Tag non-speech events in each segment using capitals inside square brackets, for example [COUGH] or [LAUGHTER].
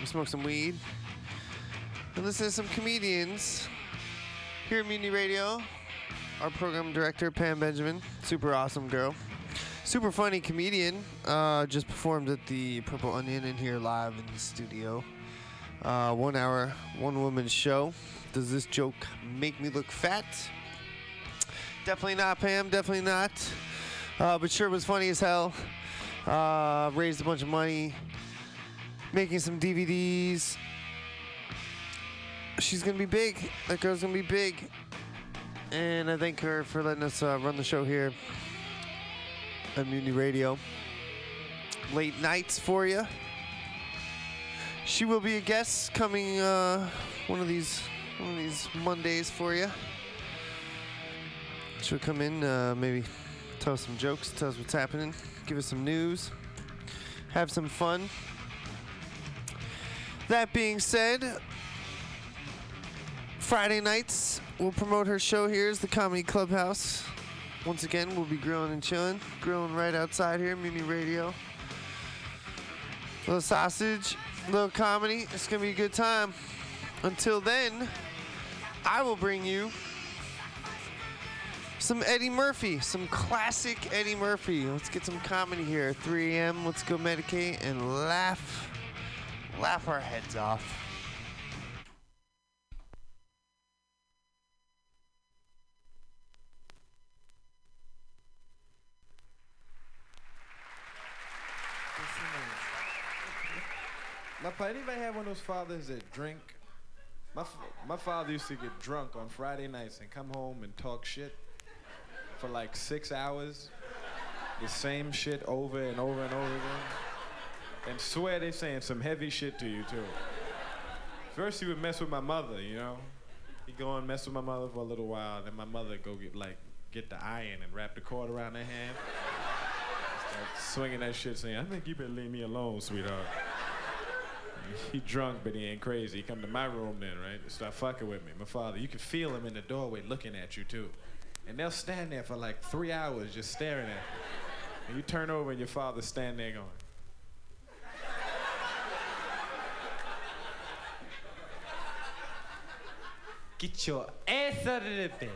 we smoke some weed, and listen to some comedians here at Mutiny Radio. Our program director, Pam Benjamin, super awesome girl. Super funny comedian. Uh, just performed at the Purple Onion in here live in the studio. Uh, one hour, one woman show. Does this joke make me look fat? Definitely not, Pam. Definitely not. Uh, but sure was funny as hell. Uh, raised a bunch of money, making some DVDs. She's gonna be big. That girl's gonna be big. And I thank her for letting us uh, run the show here at Mutiny Radio. Late nights for you. She will be a guest coming uh, one of these one of these Mondays for you. She'll come in, uh, maybe tell us some jokes, tell us what's happening, give us some news, have some fun. That being said, Friday nights we'll promote her show here is the Comedy Clubhouse. Once again, we'll be grilling and chilling, grilling right outside here, Mutiny Radio. little sausage, little comedy. It's gonna be a good time. Until then, I will bring you some Eddie Murphy, some classic Eddie Murphy. Let's get some comedy here. 3 a.m. Let's go medicate and laugh, laugh our heads off. My fa- anybody have one of those fathers that drink? My my father used to get drunk on Friday nights and come home and talk shit for like six hours, the same shit over and over and over again, and swear they saying some heavy shit to you too. First he would mess with my mother, you know. He'd go and mess with my mother for a little while, then my mother go get like get the iron and wrap the cord around her hand. Start swinging that shit, saying, "I think you better leave me alone, sweetheart." he drunk, but he ain't crazy. He come to my room then, right? Start fucking with me. My father, you can feel him in the doorway looking at you too. And they'll stand there for like three hours just staring at you. And you turn over and your father's standing there going. Get your ass out of the bed.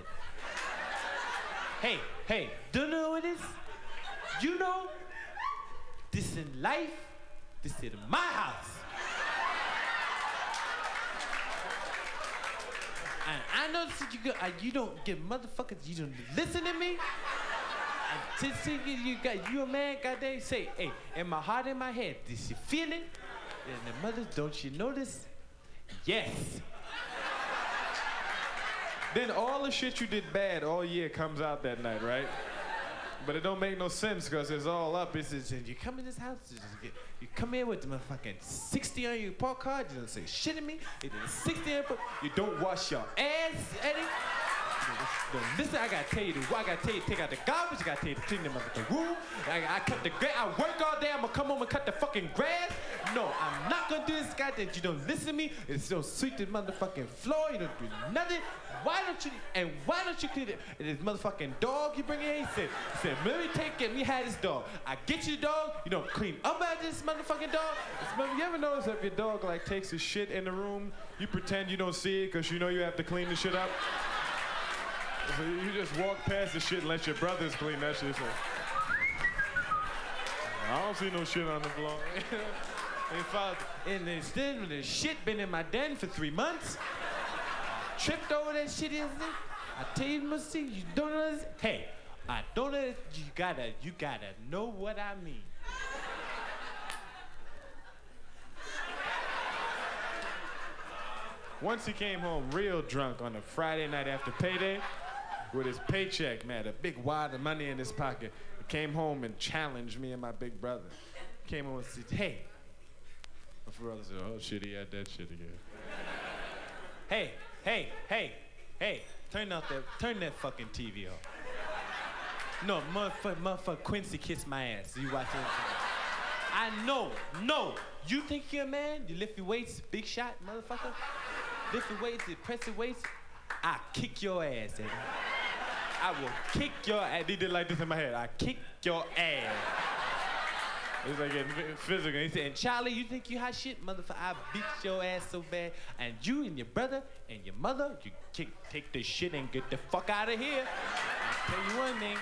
Hey, hey, do you know what it is? You know, this in life, this is my house. And I know that you uh, you don't get motherfuckers, you don't listen to me. And to see you, got you a man, goddamn, say, hey, in my heart, in my head, did you feel it? And the mothers, don't you notice? Yes. Then all the shit you did bad all year comes out that night, right? But it don't make no sense because it's all up. It's, it's, You come in this house, you, just get, you come here with the motherfucking 60 on your park card, you don't say shit at me. Did 60 on You don't wash your ass, Eddie. Listen, I gotta tell you, the, I gotta tell you, to take out the garbage, I gotta tell you to clean the motherfucking room. I, I cut the grass, I work all day, I'm gonna come home and cut the fucking grass. No, I'm not gonna do this, goddamn. You don't listen to me. It's don't sweep the motherfucking floor. You don't do nothing. Why don't you? And why don't you clean it? And this motherfucking dog you bring it in, he said, he said, let me take it. We had this dog. I get you the dog. You don't clean up after this motherfucking dog. It's- You ever notice if your dog like takes his shit in the room, you pretend you don't see it because you know you have to clean the shit up? So you just walk past the shit and let your brothers clean that shit. So, I don't see no shit on the floor. If I, and instead the shit been in my den for three months. Tripped over that shit isn't it? I tell you, Missy, you don't know this. Hey, I don't know. this. You gotta, you gotta know what I mean. Once he came home real drunk on a Friday night after payday with his paycheck, man, a big wad of money in his pocket. He came home and challenged me and my big brother. Came home and said, hey. My brother said, oh shit, he had that shit again. Hey, hey, hey, hey, turn out that, turn that fucking TV off. No, motherfucker, motherfucker, Quincy kissed my ass. You watching? I know, no. You think you're a man? You lift your weights, big shot, motherfucker. Lift your weights, you press your weights. I kick your ass, Eddie. I will kick your ass. He did like this in my head. I Kick your ass. It's like getting physical. He said, and Charlie, you think you hot shit? Motherfucker, I beat your ass so bad. And you and your brother and your mother, you kick, take this shit and get the fuck out of here. I'll tell you one thing,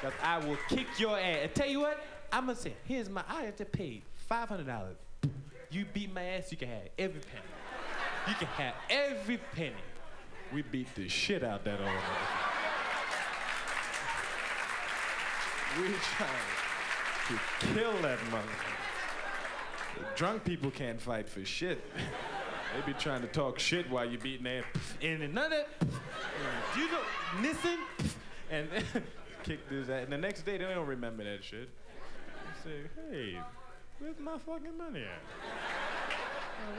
because I will kick your ass. And tell you what, I'm going to say, here's my, I have to pay $500. You beat my ass, you can have every penny. You can have every penny. We beat the shit out that old motherfucker. We trying kill that motherfucker. Drunk people can't fight for shit. they be trying to talk shit while you're beating their And another, you don't listen. and [LAUGHS] kick this ass. And the next day they don't remember that shit. They say, hey, where's my fucking money at?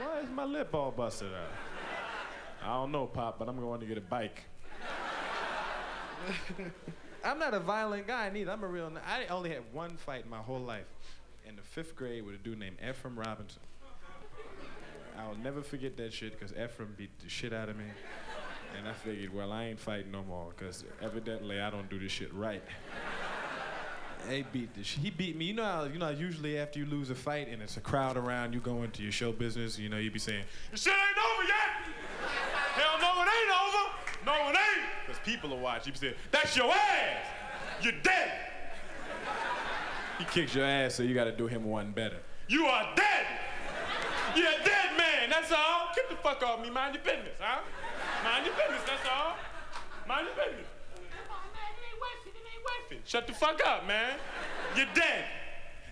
Why is my lip all busted out? I don't know, Pop, but I'm going to get a bike. [LAUGHS] I'm not a violent guy neither. I'm a real. I only had one fight in my whole life, in the fifth grade with a dude named Ephraim Robinson. I'll never forget that shit because Ephraim beat the shit out of me. And I figured, well, I ain't fighting no more because evidently I don't do this shit right. Beat the sh- He beat me. You know how you know usually after you lose a fight and it's a crowd around, you go into your show business. You know you be saying, "The shit ain't over yet." Hell no, it ain't over. No, it ain't. Because people are watching. Be saying, "That's your ass. You're dead." He kicks your ass, so you got to do him one better. You are dead. You're a dead man. That's all. Get the fuck off me. Mind your business, huh? Mind your business. That's all. Mind your business. Shut the fuck up, man. You're dead.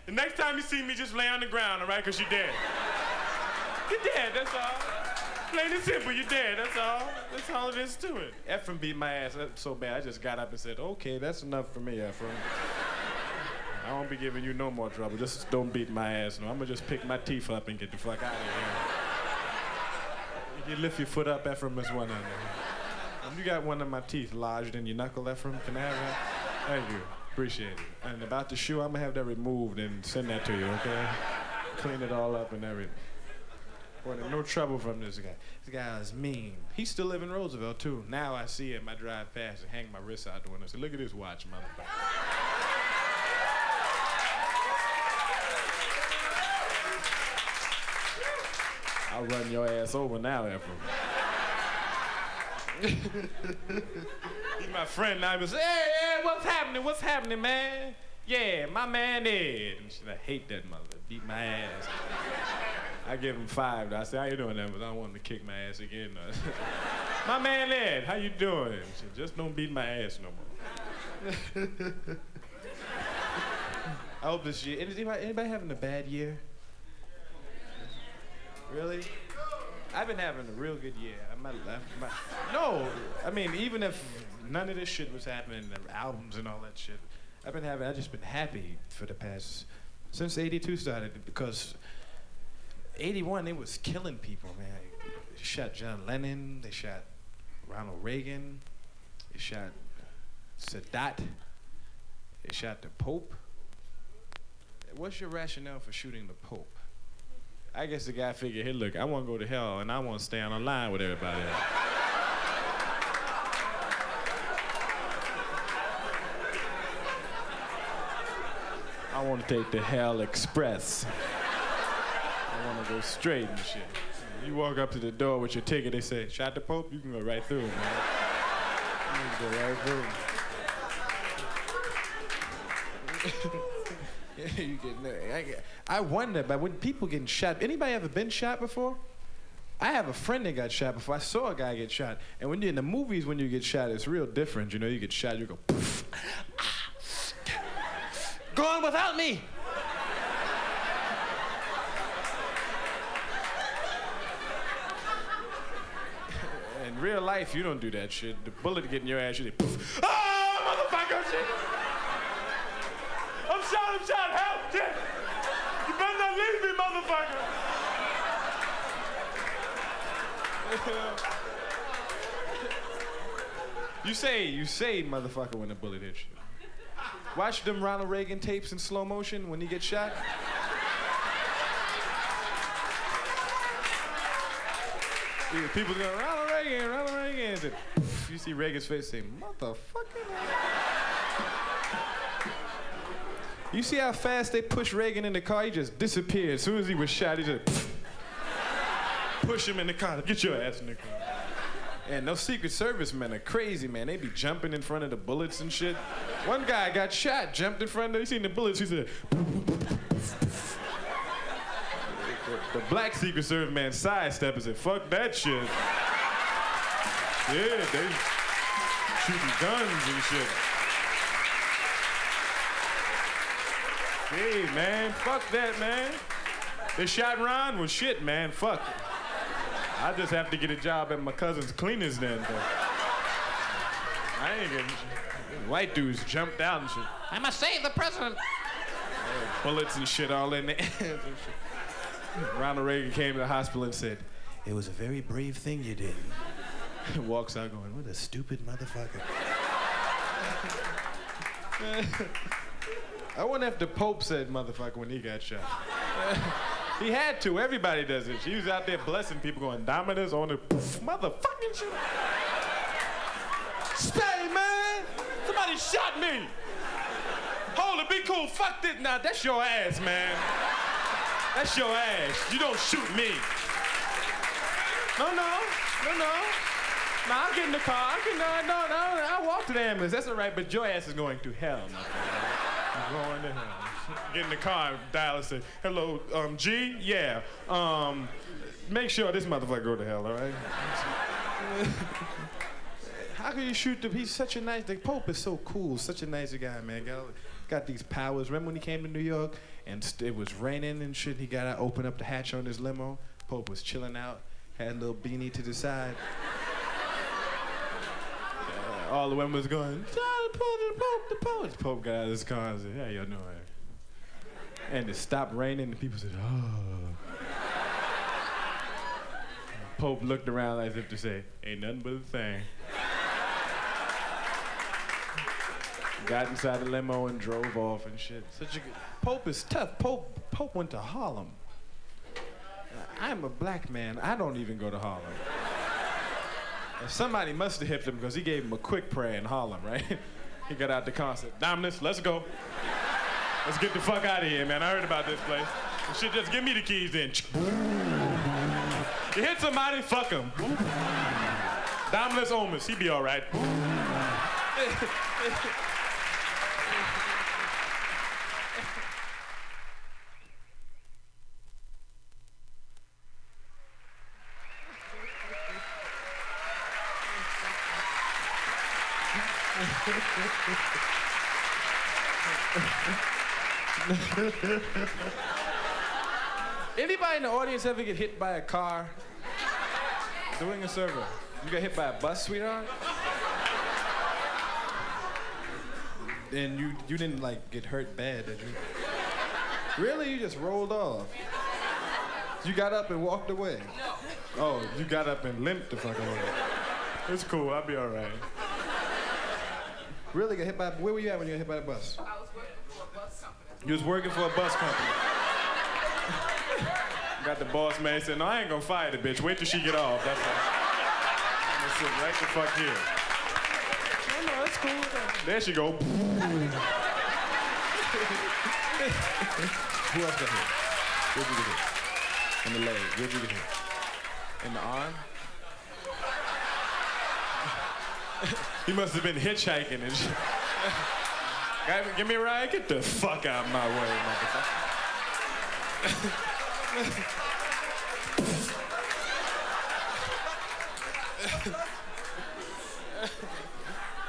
The next time you see me, just lay on the ground, all right? Because you're dead. You're dead, that's all. Plain and simple, you're dead, that's all. That's all it is to it. Ephraim beat my ass up so bad, I just got up and said, okay, that's enough for me, Ephraim. I won't be giving you no more trouble. Just don't beat my ass no. I'm gonna just pick my teeth up and get the fuck out of here. You lift your foot up, Ephraim, is one on there. You got one of my teeth lodged in your knuckle, Ephraim. Can I have that? Thank you. Appreciate it. And about the shoe, I'm gonna have that removed and send that to you, okay? Clean it all up and everything. Boy, no trouble from this guy. This guy is mean. He still live in Roosevelt too. Now I see him. I drive past and hang my wrist out the window. Say, look at this watch, motherfucker. I'll run your ass over now, Ephraim. [LAUGHS] He's my friend now. He was, hey, hey, what's happening? What's happening, man? Yeah, my man Ed. And she I hate that mother. Beat my ass. I give him five. I say, how you doing? But I don't want him to kick my ass again. [LAUGHS] my man Ed, how you doing? Said, just don't beat my ass no more. [LAUGHS] I hope this year. Anybody, anybody having a bad year? Really? I've been having a real good year. I'm not, I'm not- no, I mean, even if none of this shit was happening, albums and all that shit, I've been having, I've just been happy for the past, since 82 started, because 81, they was killing people, man. They shot John Lennon, they shot Ronald Reagan, they shot Sadat, they shot the Pope. What's your rationale for shooting the Pope? I guess the guy figured, hey, look, I want to go to hell and I want to stay on the line with everybody else. I want to take the Hell Express. I want to go straight and shit. You walk up to the door with your ticket, they say, shot the Pope? You can go right through, man. You can go right through. [LAUGHS] Yeah, you get, I, get- I wonder, but when people getting shot, anybody ever been shot before? I have a friend that got shot before. I saw a guy get shot. And when you're in the movies, when you get shot, it's real different. You know, you get shot, you go, poof. [LAUGHS] Ah, go on without me. In real life, you don't do that shit. The bullet get in your ass, you say, poof. Ah, motherfucker, shit. I'm shot, I'm shot, help, shit. You better not leave me, motherfucker. you say, you say, motherfucker, when the bullet hits you. Watch them Ronald Reagan tapes in slow motion when he gets shot. Yeah, People go, Ronald Reagan, Ronald Reagan. Then, you see Reagan's face say, motherfucker. You see how fast they pushed Reagan in the car? He just disappeared. As soon as he was shot, he just push him in the car. Get your ass in the car. And those Secret Service men are crazy, man. They be jumping in front of the bullets and shit. One guy got shot, jumped in front of, he seen the bullets, he said, the black Secret Service man sidestepped and said, fuck that shit. Yeah, they shooting guns and shit. Hey, man, fuck that, man. They shot Ron with shit, man. Fuck. I just have to get a job at my cousin's cleaners then. I ain't getting shit. White dudes jumped out and shit. I must save the president. Bullets and shit all in their [LAUGHS] hands and shit. Ronald Reagan came to the hospital and said, It was a very brave thing you did. [LAUGHS] And Walks out going, What a stupid motherfucker. [LAUGHS] I wonder if the Pope said motherfucker when he got shot. [LAUGHS] he had to. Everybody does it. He was out there blessing people going, Dominus on the poof, motherfucking shit. Stay, man! Somebody shot me! Hold it, be cool. Fuck this. Now, that's your ass, man. That's your ass. You don't shoot me. No, no, no, no. No, I'll get in the car. I can, no, no, no. I'll walk to the ambulance. That's all right, but your ass is going to hell. You're going to hell. Get in the car, dial and say, hello, um, G? Yeah. Um, make sure this motherfucker go to hell, all right? [LAUGHS] How can you shoot the? He's such a nice. The Pope is so cool. Such a nice guy, man. Got, got these powers. Remember when he came to New York and it was raining and shit? He got to open up the hatch on his limo. Pope was chilling out. Had a little beanie to the side. Yeah, all the women was going. "Ah, The Pope, the Pope, the Pope. Pope got out of his car and said, "How y'all doing?" And it stopped raining. And people said, "Oh." Pope looked around as if to say, "Ain't nothing but a thing." Got inside the limo and drove off and shit. Such a good, Pope is tough. Pope Pope went to Harlem. I'm a black man. I don't even go to Harlem. And somebody must have hipped him because he gave him a quick prayer in Harlem, right? [LAUGHS] he got out the concert. Dominus, let's go. Let's get the fuck out of here, man. I heard about this place. You should just give me the keys then. You hit somebody, fuck him. Dominus Omus, he be all right. [LAUGHS] Anybody in the audience ever get hit by a car doing a server? You got hit by a bus, sweetheart? And you you didn't like get hurt bad, did you? Really? You just rolled off. You got up and walked away. No. Oh, you got up and limped the fuck away. It's cool. I'll be all right. Really got hit by? Where were you at when you got hit by a bus? I was working for a bus company. You was working for a bus company. [LAUGHS] Got the boss man said, "No, I ain't gonna fire the bitch. Wait till she get off. That's all. I'm gonna sit right the fuck here." No, no, that's cool. There she go. [LAUGHS] Who else got hit? Where'd you get hit? In the leg. Where'd you get hit? In the arm? [LAUGHS] he must have been hitchhiking and shit. Give me a ride. Get the fuck out of my way, motherfucker.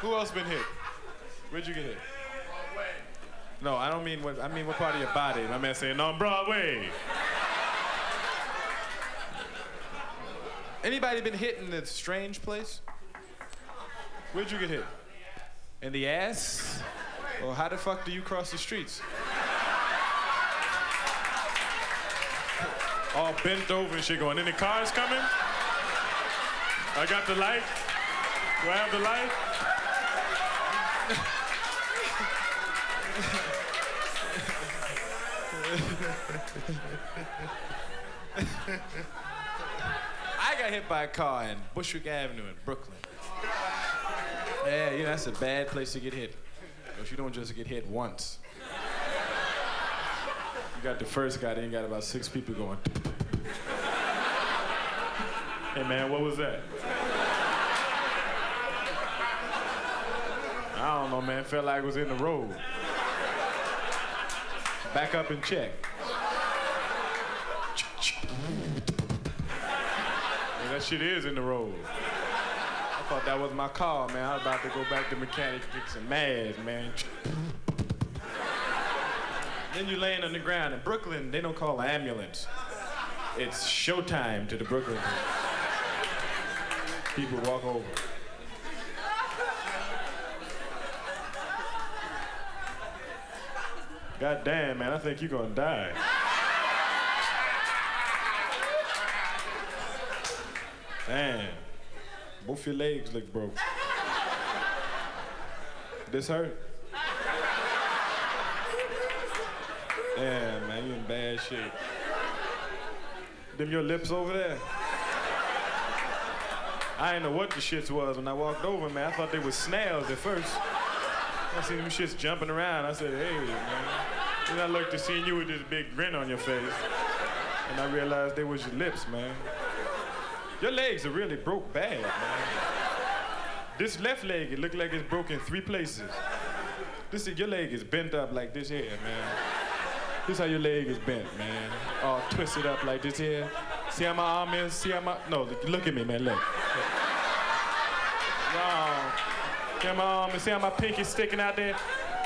Who else been hit? Where'd you get hit? Broadway. No, I don't mean what. I mean what part of your body? My man saying on Broadway. Anybody been hit in a strange place? Where'd you get hit? In the ass? Or how the fuck do you cross the streets? All bent over and shit going, any cars coming? I got the light. Do I have the light? I got hit by a car in Bushwick Avenue in Brooklyn. Yeah, you know, that's a bad place to get hit. Because you don't just get hit once. You got the first guy, then you got about six people going. hey man, what was that? I don't know, man. Felt like it was in the road. Back up and check. Yeah, that shit is in the road. Thought that was my car, man. I was about to go back to mechanic some mads, man. Then you laying on the ground. In Brooklyn, they don't call an ambulance. It's showtime to the Brooklyn people. People walk over. God damn, man, I think you're gonna die. Damn. Both your legs look broke. This hurt? Damn, man, you in bad shape. Them your lips over there? I didn't know what the shits was when I walked over, man. I thought they were snails at first. I seen them shits jumping around. I said, hey, man. Then I looked to see you with this big grin on your face. And I realized they was your lips, man. Your legs are really broke bad, man. This left leg, it looked like it's broke in three places. This is, your leg is bent up like this here, man. This how your leg is bent, man. All twisted up like this here. See how my arm is? See how my, no, look at me, man, look. Wrong. See how my arm is? See how my pinky's sticking out there?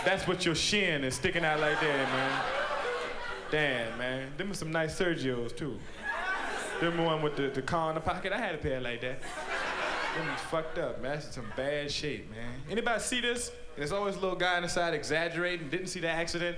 That's what your shin is sticking out like that, man. Damn, man. Them are some nice Sergios, too. Them the one with the, the car in the pocket. I had a pair like that. Them is fucked up, man. That's in some bad shape, man. Anybody see this? There's always a little guy on the side exaggerating, didn't see the accident,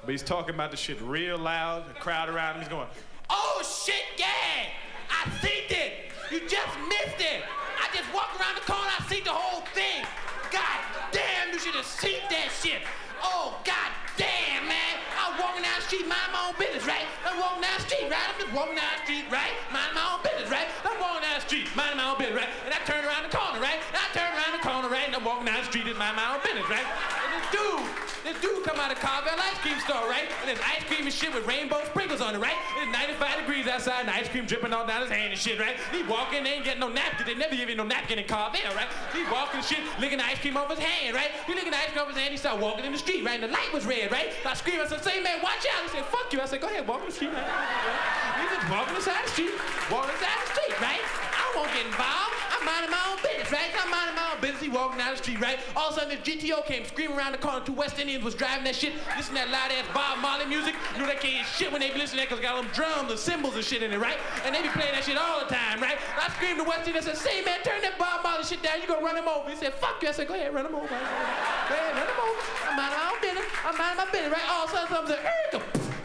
but he's talking about the shit real loud. The crowd around him, he's going, Oh shit, yeah! I seen it! You just missed it! I just walked around the corner, I see the whole thing! God damn, you should have seen that shit! Oh, god damn, man! I was walking down the street, mind my own business, right? I'm walking down the street, right? I'm just walking down the street, right? Mind my own business, right? I'm walking down the street, minding my own business, right? And I turn around the corner, right? And I turn around the corner, right? And I'm walking down the street, just mind my own business, right? And this dude, this dude come out of Carvel ice cream store, right? And there's ice cream and shit with rainbow sprinkles on it, right? And it's 95 degrees outside, and ice cream dripping all down his hand and shit, right? He walking, they ain't getting no napkin. They never give you no napkin in Carvel, right? He walking shit, licking the ice cream off his hand, right? He licking the ice cream off his hand, he started walking in the street, right? And the light was red, right? So I screamed, I said, say, man, watch out. He said, fuck you. I said, go ahead, walk in the street, right? [LAUGHS] He just walking inside the street, walking inside the street, right? Won't get involved. I'm minding my own business, right? I'm minding my own business. He walking down the street, right? All of a sudden, this GTO came screaming around the corner. Two West Indians was driving that shit, listening to that loud ass Bob Marley music. You know they can't hear shit when they be listening to that because got them drums and cymbals and shit in it, right? And they be playing that shit all the time, right? I screamed to West Indians. I said, say, man, turn that Bob Marley shit down. You gonna run him over. He said, fuck you. I said, go ahead, run him over. Go ahead, run him over. I'm minding my own business. I'm minding my business, right? All of a sudden, something said,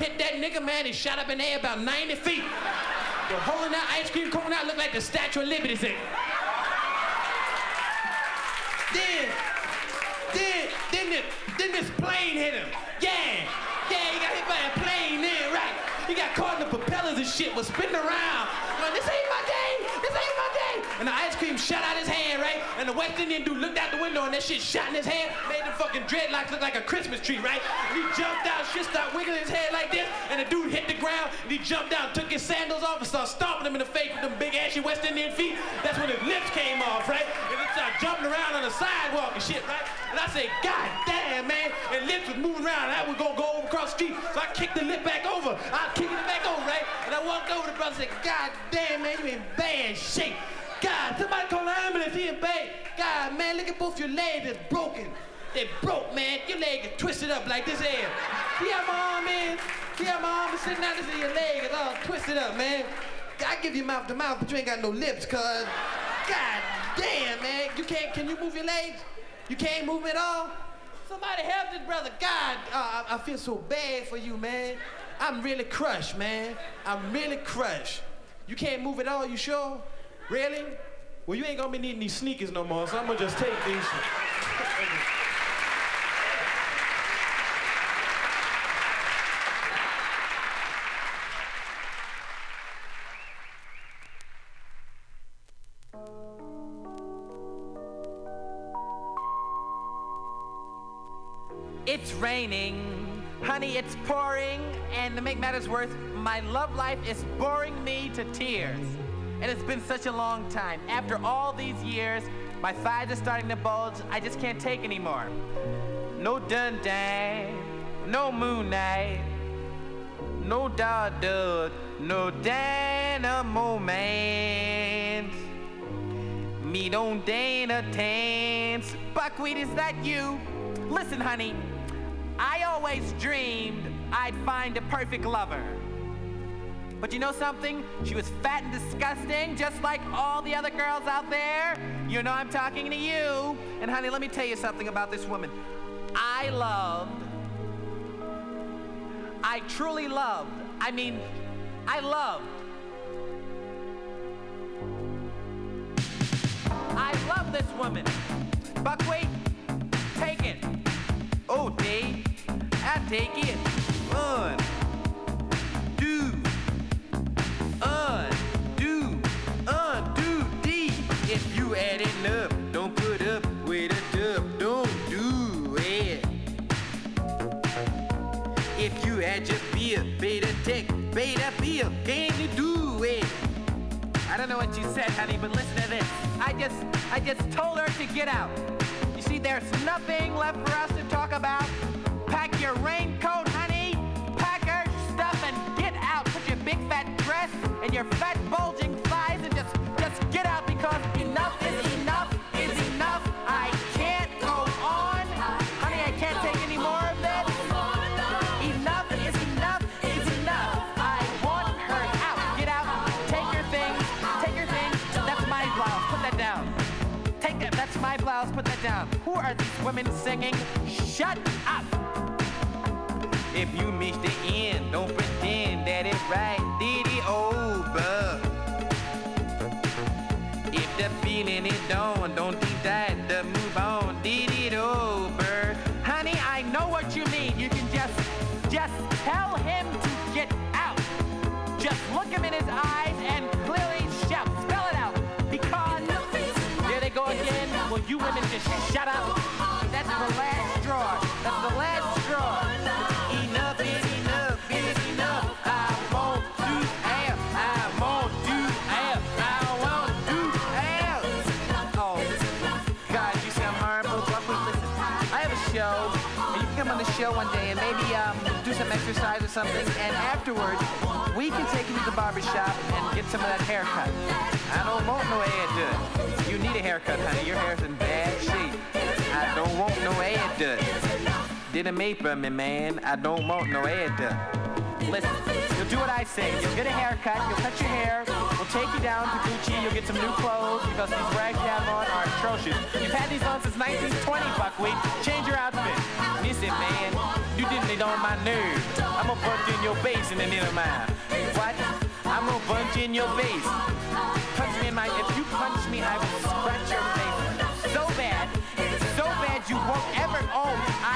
hit that nigga, man. He shot up in the air about 90 feet. The holding that ice cream cone out looked like the Statue of Liberty thing. Then, then, then this, then this plane hit him. Yeah, yeah, he got hit by a plane then, right? He got caught in the propellers and shit, was spinning around. This ain't my day, this ain't my day. And the ice cream shot out his hand, right? And the West Indian dude looked out the window and that shit shot in his hand, made the fucking dreadlocks look like a Christmas tree, right? And he jumped out, shit started wiggling his head like this, and the dude hit the ground, and he jumped down, took his sandals off, and started stomping him in the face with them big ashy West Indian feet. That's when his lips came off, right? And he started jumping around on the sidewalk and shit, right? And I said, God damn, man. And lips was moving around, and I was gonna go over across the street. So I kicked the lip back over. I kicked it back over, right? And I walked over to the brother and said, God damn, man, you in bad shape. God, somebody call an ambulance, he in bad. God, man, look at both your legs, it's broken. They broke, man. Your leg is twisted up like this here. See how my arm is? See how my arm is sitting out? This is your leg is all twisted up, man. I give you mouth to mouth, but you ain't got no lips, cuz. God damn, man. You can't, can you move your legs? You can't move at all? Somebody help this brother. God, uh, I, I feel so bad for you, man. I'm really crushed, man. I'm really crushed. You can't move at all, you sure? Really? Well, you ain't gonna be needing these sneakers no more, so I'm gonna just take these. It's raining Honey, it's pouring, and to make matters worse, my love life is boring me to tears. And it's been such a long time. After all these years, my thighs are starting to bulge. I just can't take anymore. No dun day, no moon night, no da da, no Dana moment. Me don't tans. Buckwheat, is that you? Listen, honey, I always dreamed I'd find a perfect lover. But you know something? She was fat and disgusting, just like all the other girls out there. You know I'm talking to you. And honey, let me tell you something about this woman. I loved, I truly loved, I mean, I loved. I love this woman. Buckwheat, take it. One, two, undo, undo D. If you adding up, don't put up with a dub, don't do it. If you add your beer, beta tech, beta beer, can you do it? I don't know what you said, honey, but listen to this. I just, I just told her to get out. You see, there's nothing left for us to talk about. Pack your raincoat, honey. Pack her stuff and get out. Put your big fat dress and your fat bulging thighs and just, just get out because enough is enough is enough. I can't go on, honey. I can't take any more of this. Enough is enough is enough. I want her out. Get out. Take your things. Take your things. That's my blouse. Put that down. Take that. That's my blouse. Put that down. Who are these women singing? Shut up. If you miss the end, don't pretend that it's right. Did it over? If the feeling is done, don't think that the move on. Did it over? Honey, I know what you mean. You can just, just tell him to get out. Just look him in his eyes and clearly shout. Spell it out. Because there they go again. Will you women just shut up? That's the last straw. That's the last come on the show one day and maybe um, do some exercise or something, and afterwards, we can take you to the barber shop and get some of that haircut. I don't want no haircut. You need a haircut, honey. Your hair's in bad shape. I don't want no haircut. Didn't make for me, man. I don't want no haircut. Listen, you'll do what I say. You'll get a haircut, you'll cut your hair, we'll take you down to Gucci, you'll get some new clothes because these rags you have on are atrocious. You've had these on since 1920, Buckwheat. Change your outfit. Listen, man, you didn't get on my nerves. I'm gonna punch you in your face in a minute, man. What? I'm gonna punch you in your face. Punch me in my, if you punch me, I will scratch your face so bad, so bad you won't ever, oh,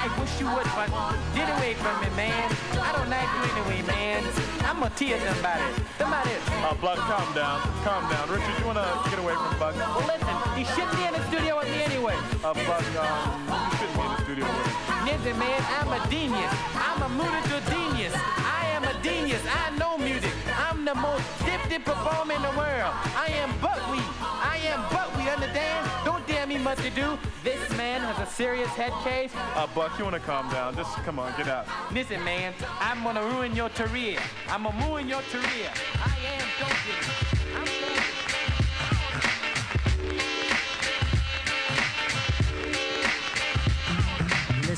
I wish you would, but get away from me, man. I don't like you anyway, man. I'm gonna tear somebody. Somebody. Uh, Buck, calm down. Calm down. Richard, you want to get away from Buck? Well, listen, he shouldn't be in the studio with me anyway. Uh, Buck, um, you shouldn't be in the studio with him. Listen, man, I'm a genius. I'm a musical genius. I am a genius. I know music. I'm the most gifted performer in the world. I am buckwheat. I am buckwheat, understand? Don't me much to do. This man has a serious head case. Uh, Buck, you want to calm down? Just come on, get out. Listen, man, I'm gonna ruin your career. I'm gonna ruin your career. I am joking.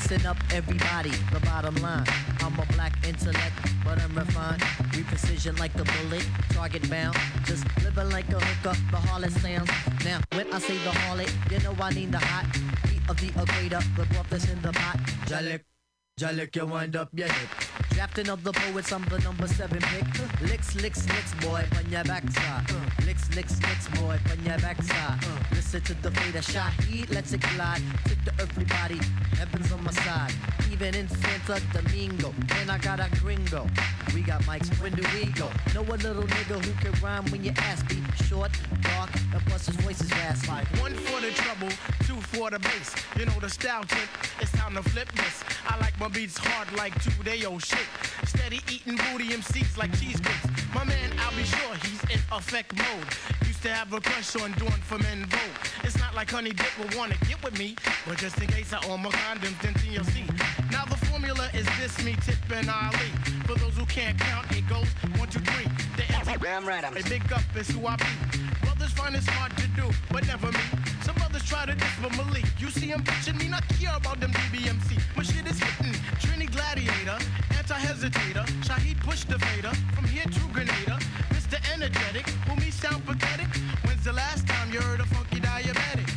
Listen up, everybody. The bottom line. I'm a black intellect, but I'm refined. We precision like a bullet, target bound. Just living like a hooker, the harlot sounds. Now, when I say the harlot, you know I need the hot heat of the equator. The broth that's in the pot. Jalik, Jalik, you wind up your hip. Captain of the poets, I'm the number seven pick. Licks, licks, licks, boy, on your backside. Licks, licks, licks, boy, on your backside. Listen to the fader shot, heat, let's it collide. Take the earthly body, heaven's on my side. Even in Santo Domingo, and I got a gringo. We got mics, when do we go? Know a little nigga who can rhyme when you ask me. Short, dark, and plus his voice is raspy. One for the trouble, two for the bass. You know the style tip, it's time to flip this. I like my beats hard like two day old shit. Steady eating booty MCs like cheesecakes. My man, I'll be sure he's in effect mode. Used to have a crush on doing for men vote. It's not like Honey Dip would wanna get with me, but just in case I own my condoms, then TLC. Formula is this, me, Tip, and Ali. For those who can't count, it goes one, two, three. The Damn right, I'm a big up is who I be. Brothers find it smart to do, but never me. Some brothers try to diss for Malik. You see him bitching me, not care about them DBMC. My shit is hitting. Trini Gladiator, anti-hesitator. Shaheed push the fader. From here to Grenada. Mr. Energetic, who me sound pathetic. When's the last time you heard a funky diabetic?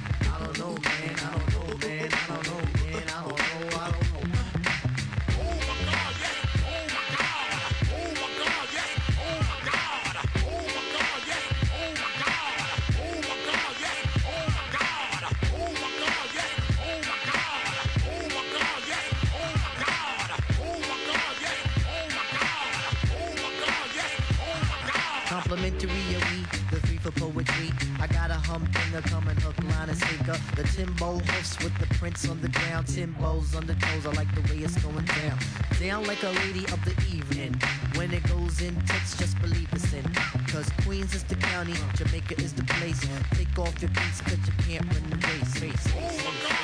A coming hook, line, and sinker. The Timbo hoofs with the prints on the ground. Timbos on the toes, I like the way it's going down. Down like a lady of the evening. When it goes in tits, just believe it's in. Cause Queens is the county, Jamaica is the place. Take off your boots, cause you can't win the race. race, oh race.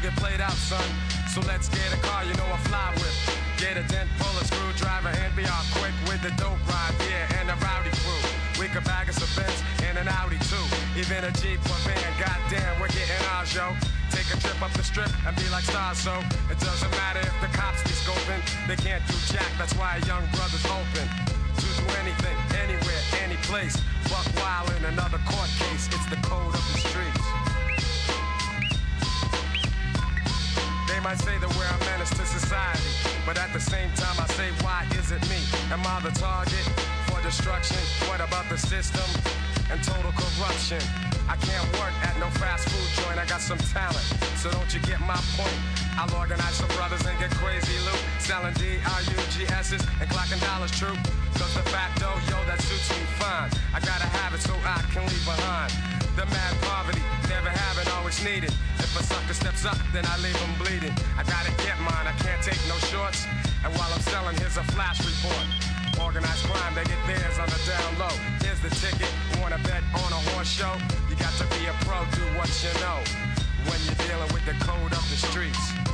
You'll get played out, son. So let's get a car you know I fly with. Get a dent, pull a screwdriver, and be all quick with the dope ride, yeah, and a rowdy crew. We a bag us a Benz and an Audi too. Even a Jeep or van, goddamn, we're getting ours, yo. Take a trip up the strip and be like stars, so it doesn't matter if the cops be scoping. They can't do jack, that's why a young brother's open. To do anything, anywhere, any place. Buck in another court case, might say that we're a menace to society, but at the same time I say, why is it me? Am I the target for destruction? What about the system and total corruption? I can't work at no fast food joint, I got some talent, so don't you get my point? I'll organize some brothers and get crazy loot, selling D-R-U-G-S's and clocking dollars true. Cause the facto, yo, that suits me fine. I gotta have it so I can leave behind. The mad poverty, never having, always needed. If a sucker steps up, then I leave him bleeding. I gotta get mine, I can't take no shorts. And while I'm selling, here's a flash report. Organized crime, they get theirs on the down low. Here's the ticket, wanna bet on a horse show? You got to be a pro, do what you know. When you're dealing with the code of the streets.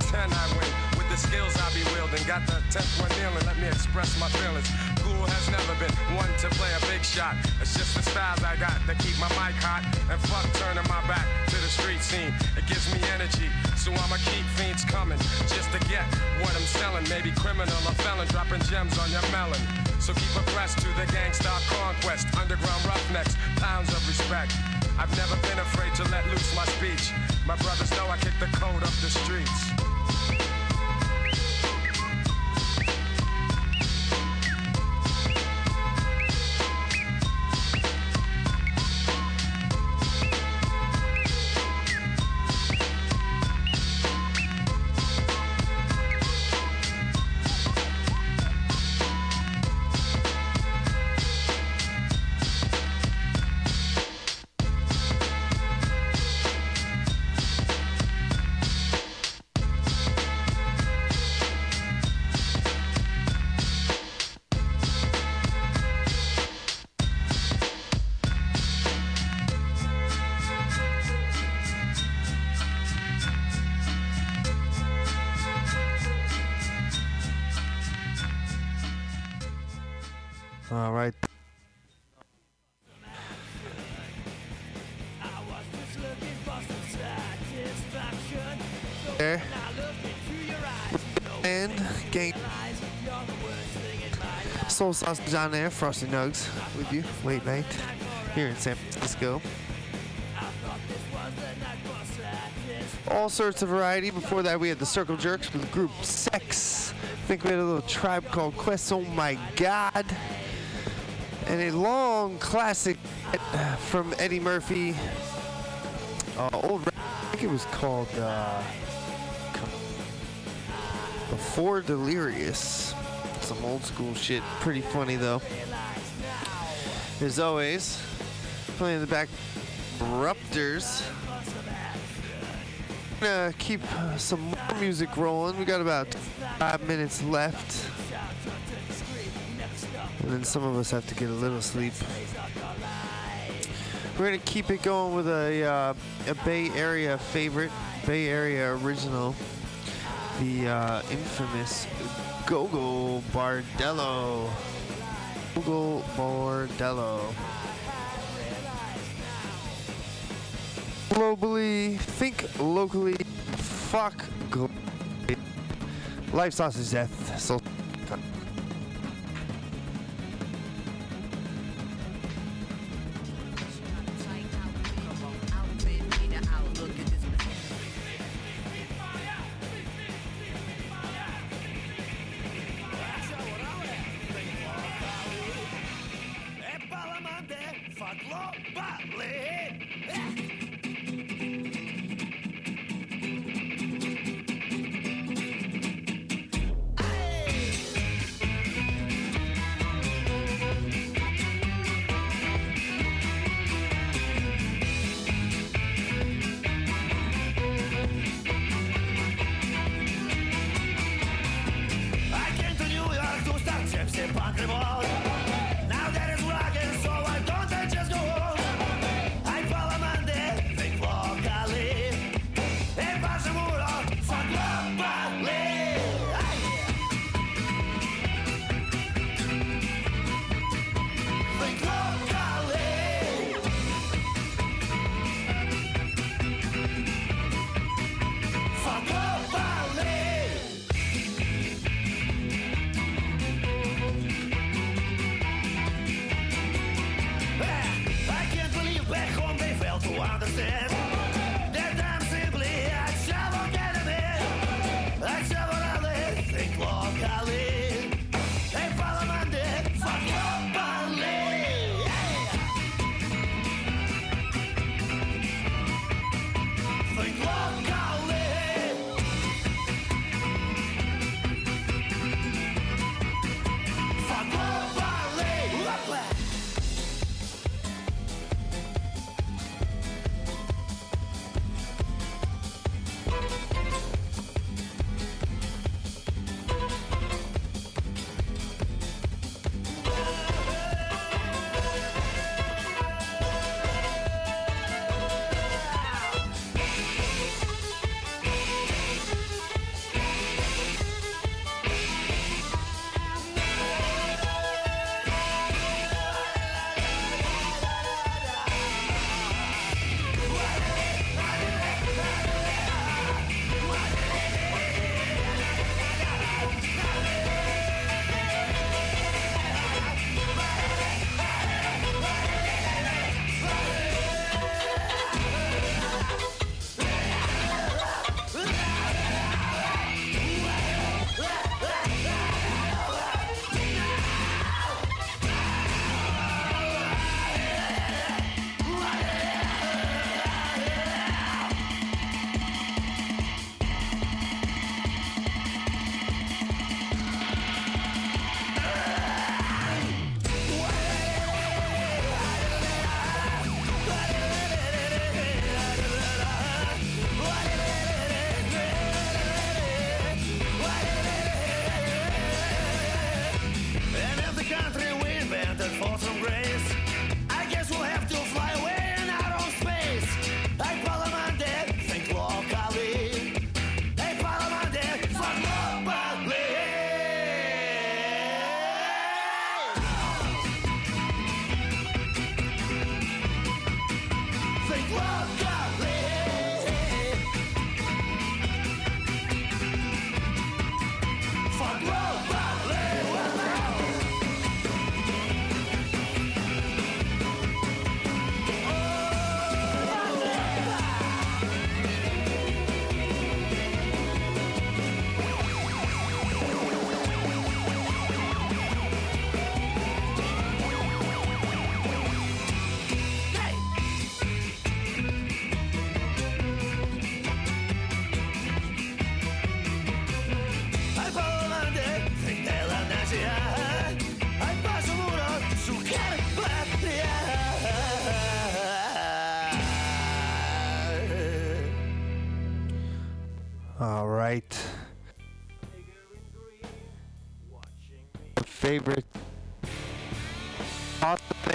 Ten I win with the skills I be wielding. Got the tenth one kneeling, let me express my feelings. Cool has never been one to play a big shot. It's just the styles I got that keep my mic hot. And fuck turning my back to the street scene. It gives me energy, so I'ma keep fiends coming just to get what I'm selling. Maybe criminal or felon dropping gems on your melon. So keep abreast to the gangsta conquest. Underground roughnecks, pounds of respect. I've never been afraid to let loose my speech. My brothers know I kick the code up the streets. Soul Sausage on there, Frosty Nugs with you late night here in San Francisco. All sorts of variety. Before that, we had the Circle Jerks with the group Sex. I think we had a little tribe called Quest. Oh my God and a long classic from Eddie Murphy. Uh, old, I think it was called uh, Before Delirious. Some old school shit. Pretty funny though. As always, playing in the back, Ruptors. Gonna keep some more music rolling. We got about five minutes left. And then some of us have to get a little sleep. We're gonna keep it going with a uh, a Bay Area favorite, Bay Area original, the uh, infamous Gogol Bordello. Gogol Bordello. Globally, think locally, fuck globally. Life sausage death. So.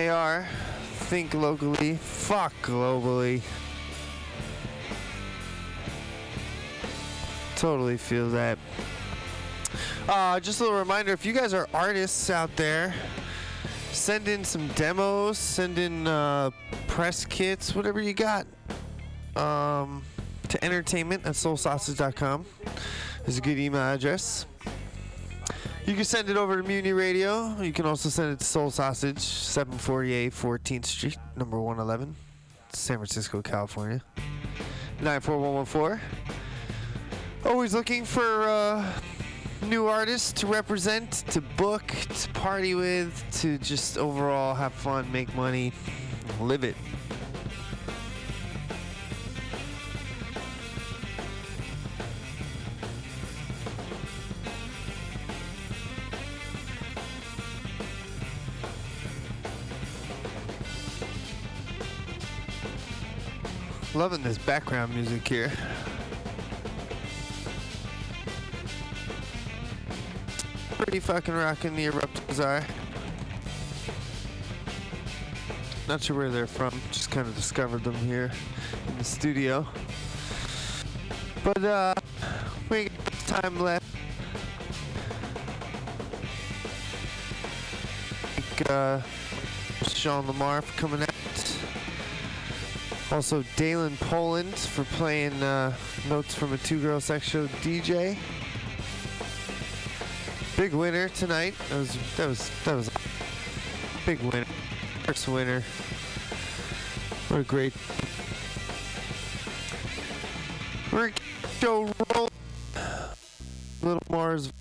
They are. Think locally. Fuck globally. Totally feel that. Uh, just a little reminder if you guys are artists out there, send in some demos, send in uh, press kits, whatever you got. Um, to entertainment at soulsausage.com is a good email address. You can send it over to Mutiny Radio. You can also send it to Soul Sausage, 748 14th Street, number 111, San Francisco, California. 94114. Always looking for uh, new artists to represent, to book, to party with, to just overall have fun, make money, live it. Loving this background music here. Pretty fucking rocking the Eruptions are. Not sure where they're from, just kind of discovered them here in the studio. But uh, we got time left. Uh, Sean Lamar for coming out. Also, Dalen Poland for playing uh, notes from a two-girl sex show DJ. Big winner tonight. That was that was that was a big winner. First winner. What a great. We're show roll. Little Mars.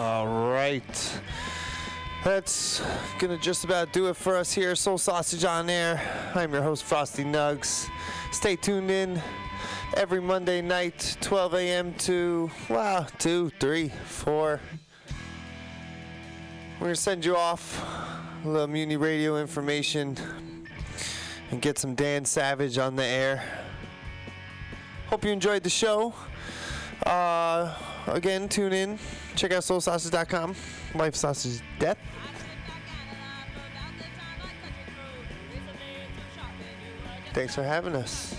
All right. That's gonna just about do it for us here. Soul Sausage on Air. I'm your host, Frosty Nugs. Stay tuned in every Monday night, 12 a.m. to, wow, 2, 3, 4. We're gonna send you off a little Mutiny Radio information and get some Dan Savage on the air. Hope you enjoyed the show. Uh, again, tune in. Check out soulsausage.com. Life Sausage Death. Thanks for having us.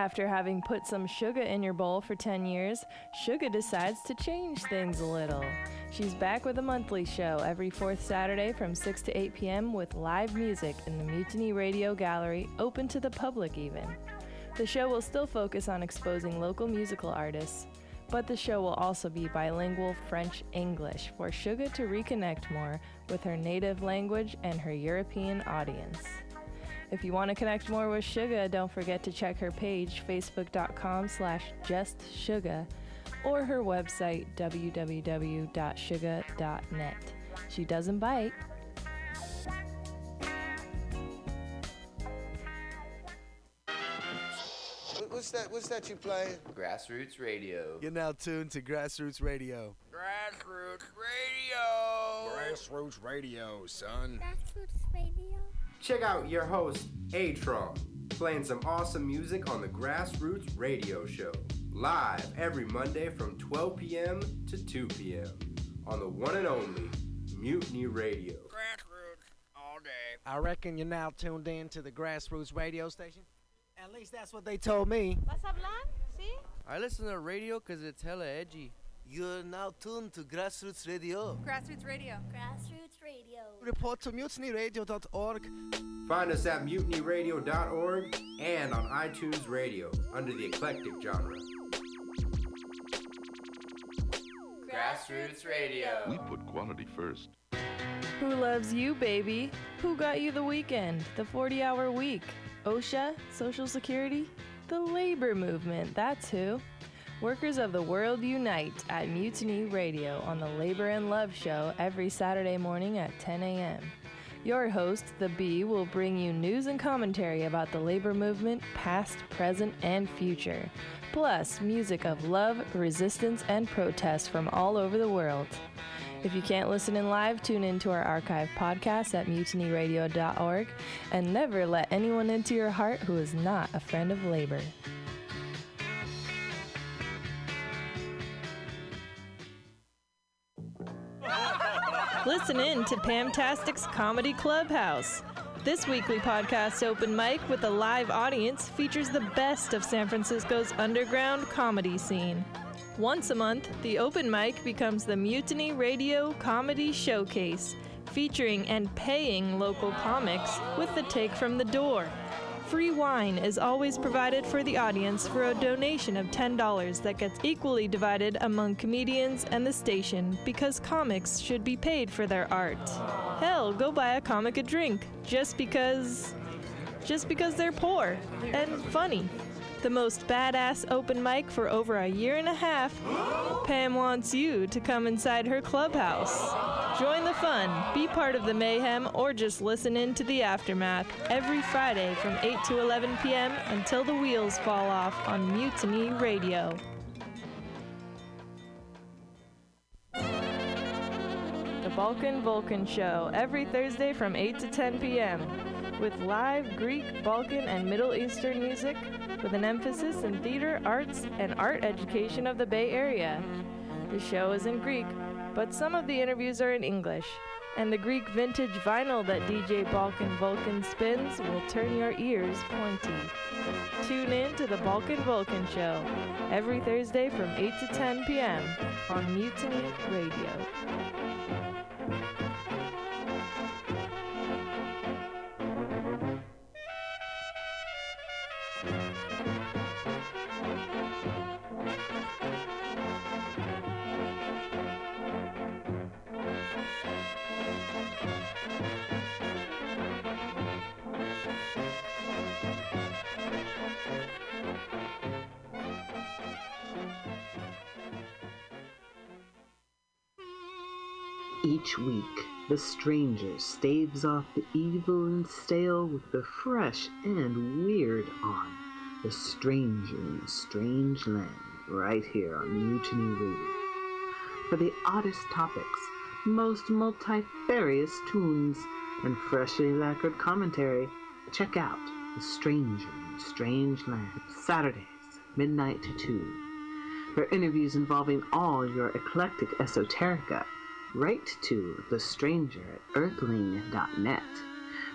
After having put some sugar in your bowl for 10 years, Sugar decides to change things a little. She's back with a monthly show every fourth Saturday from 6 to 8 p.m. with live music in the Mutiny Radio Gallery, open to the public even. The show will still focus on exposing local musical artists, but the show will also be bilingual French English for Sugar to reconnect more with her native language and her European audience. If you want to connect more with Suga, don't forget to check her page, facebook.com slash justsuga, or her website, www.suga.net. She doesn't bite. What's that? What's that you playing? Grassroots Radio. You're now tuned to Grassroots Radio. Grassroots Radio. Grassroots Radio, son. Grassroots Radio. Check out your host, Atron, playing some awesome music on the Grassroots Radio Show. Live every Monday from 12 p.m. to 2 p.m. on the one and only Mutiny Radio. Grassroots all day. I reckon you're now tuned in to the Grassroots radio station. At least that's what they told me. Vas a hablar? ¿Sí? I listen to the radio because it's hella edgy. You're now tuned to Grassroots Radio. Grassroots Radio. Grassroots Radio. Report to mutinyradio.org. Find us at mutinyradio.org and on iTunes Radio under the eclectic genre. Grassroots Radio. We put quality first. Who loves you, baby? Who got you the weekend? The 40 hour week? OSHA? Social Security? The labor movement, that's who. Workers of the World Unite at Mutiny Radio on the Labor and Love Show every Saturday morning at 10 a.m. Your host, The Bee, will bring you news and commentary about the labor movement, past, present, and future. Plus, music of love, resistance, and protest from all over the world. If you can't listen in live, tune in to our archive podcast at mutinyradio.org and never let anyone into your heart who is not a friend of labor. Listen in to Pamtastic's Comedy Clubhouse. This weekly podcast open mic with a live audience features the best of San Francisco's underground comedy scene. Once a month, the open mic becomes the Mutiny Radio Comedy Showcase, featuring and paying local comics with the take from the door. Free wine is always provided for the audience for a donation of $10 that gets equally divided among comedians and the station because comics should be paid for their art. Hell, go buy a comic a drink just because. just because they're poor and funny. The most badass open mic for over a year and a half, Pam wants you to come inside her clubhouse. Join the fun, be part of the mayhem, or just listen in to the aftermath every Friday from 8 to 11 p.m. until the wheels fall off on Mutiny Radio. The Balkan Vulcan Show every Thursday from 8 to 10 p.m. with live Greek, Balkan, and Middle Eastern music with an emphasis in theater, arts, and art education of the Bay Area. The show is in Greek, but some of the interviews are in English. And the Greek vintage vinyl that DJ Balkan Vulcan spins will turn your ears pointy. Tune in to the Balkan Vulcan Show every Thursday from 8 to 10 p.m. on Mutiny Radio. Each week, the stranger staves off the evil and stale with the fresh and weird on The Stranger in a Strange Land, right here on Mutiny Radio. For the oddest topics, most multifarious tunes, and freshly lacquered commentary, check out The Stranger in a Strange Land, Saturdays, midnight to 2. For interviews involving all your eclectic esoterica, write to The Stranger at earthling.net.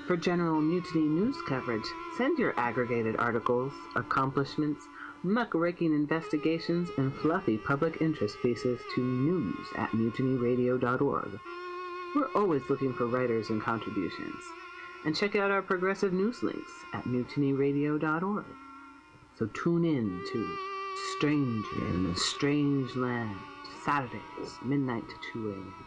For general mutiny news coverage, send your aggregated articles, accomplishments, muckraking investigations, and fluffy public interest pieces to news at mutinyradio.org. We're always looking for writers and contributions. And check out our progressive news links at mutinyradio.org. So tune in to Stranger in a Strange Land, Saturdays, midnight to 2 a.m.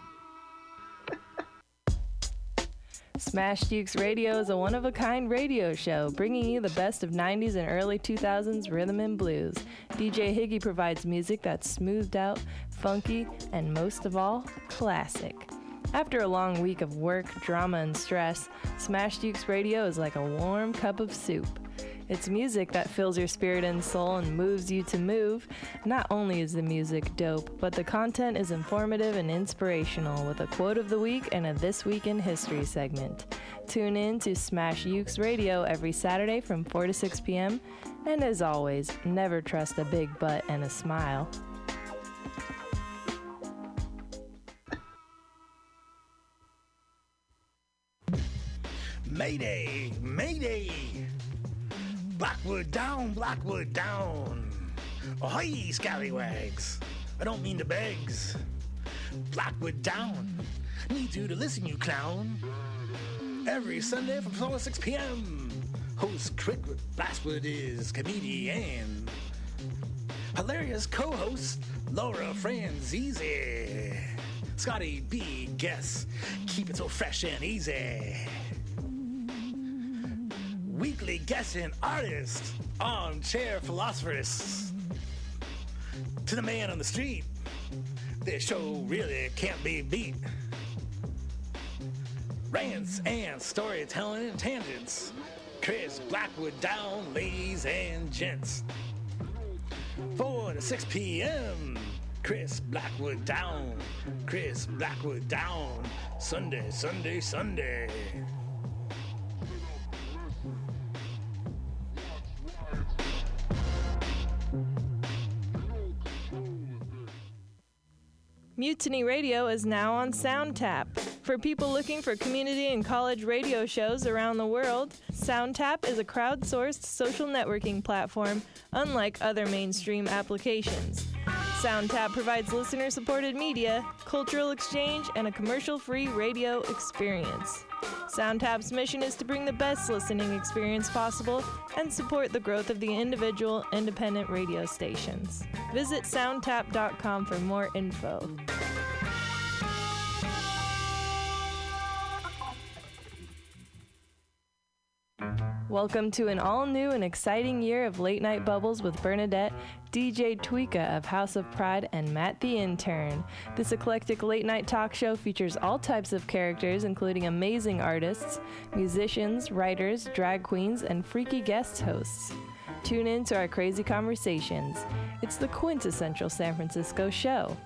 Smash Dukes Radio is a one of a kind radio show bringing you the best of 90s and early 2000s rhythm and blues. DJ Higgy provides music that's smoothed out, funky, and most of all, classic. After a long week of work, drama, and stress, Smash Dukes Radio is like a warm cup of soup. It's music that fills your spirit and soul and moves you to move. Not only is the music dope, but the content is informative and inspirational with a quote of the week and a This Week in History segment. Tune in to Smash Dukes Radio every Saturday from 4 to 6 p.m. And as always, never trust a big butt and a smile. Mayday! Mayday! Blackwood down, Blackwood down! Ahoy, scallywags! I don't mean the begs. Blackwood down! Need you to listen, you clown! Every Sunday from 4 to 6 p.m. Host Chris Blackwood is comedian. Hilarious co-host Laura Franzese. Scotty B guess. Keep it so fresh and easy weekly guessing artist, armchair philosophers. To the man on the street, this show really can't be beat. Rants and storytelling and tangents. Chris Blackwood down, ladies and gents. 4 to 6 p.m. Chris Blackwood down. Chris Blackwood down. Sunday, Sunday, Sunday. Mutiny Radio is now on SoundTap. For people looking for community and college radio shows around the world, SoundTap is a crowdsourced social networking platform unlike other mainstream applications. SoundTap provides listener supported media, cultural exchange, and a commercial free radio experience. SoundTap's mission is to bring the best listening experience possible and support the growth of the individual independent radio stations. Visit soundtap.com for more info. Welcome to an all new and exciting year of Late Night Bubbles with Bernadette, DJ Tweeka of House of Pride, and Matt the Intern. This eclectic late night talk show features all types of characters, including amazing artists, musicians, writers, drag queens, and freaky guest hosts. Tune in to our crazy conversations. It's the quintessential San Francisco show.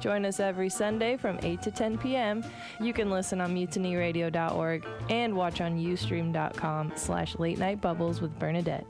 Join us every Sunday from 8 to 10 p.m. You can listen on mutinyradio.org and watch on ustream.com slash late night bubbles with Bernadette.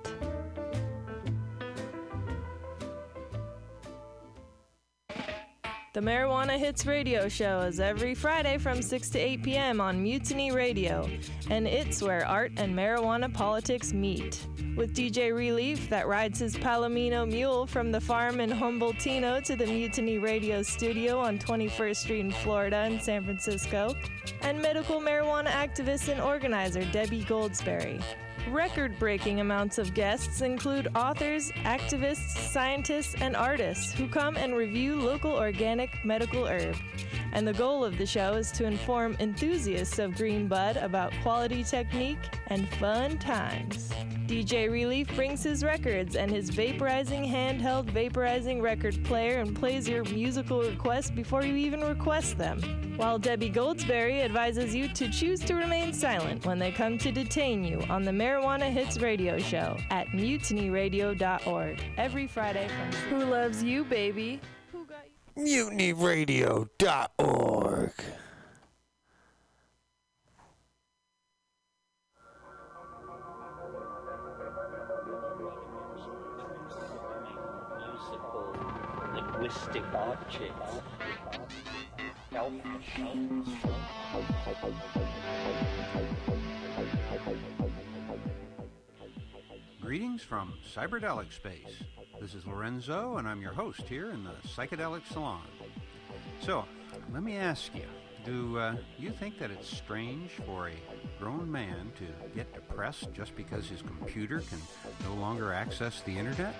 The Marijuana Hits Radio Show is every Friday from 6 to 8 p.m. on Mutiny Radio, and it's where art and marijuana politics meet. With DJ Relief that rides his Palomino mule from the farm in Humboldtino to the Mutiny Radio studio on 21st Street in Florida and San Francisco, and medical marijuana activist and organizer Debbie Goldsberry. Record breaking amounts of guests include authors, activists, scientists, and artists who come and review local organic medical herb. And the goal of the show is to inform enthusiasts of green bud about quality technique and fun times. DJ Relief brings his records and his vaporizing handheld vaporizing record player and plays your musical requests before you even request them. While Debbie Goldsberry advises you to choose to remain silent when they come to detain you on the Marijuana Hits radio show at mutinyradio.org every Friday Who Loves You, Baby? MutinyRadio.org. Greetings from Cyberdelic Space. This is Lorenzo, and I'm your host here in the Psychedelic Salon. So, let me ask you do uh, you think that it's strange for a grown man to get depressed just because his computer can no longer access the internet?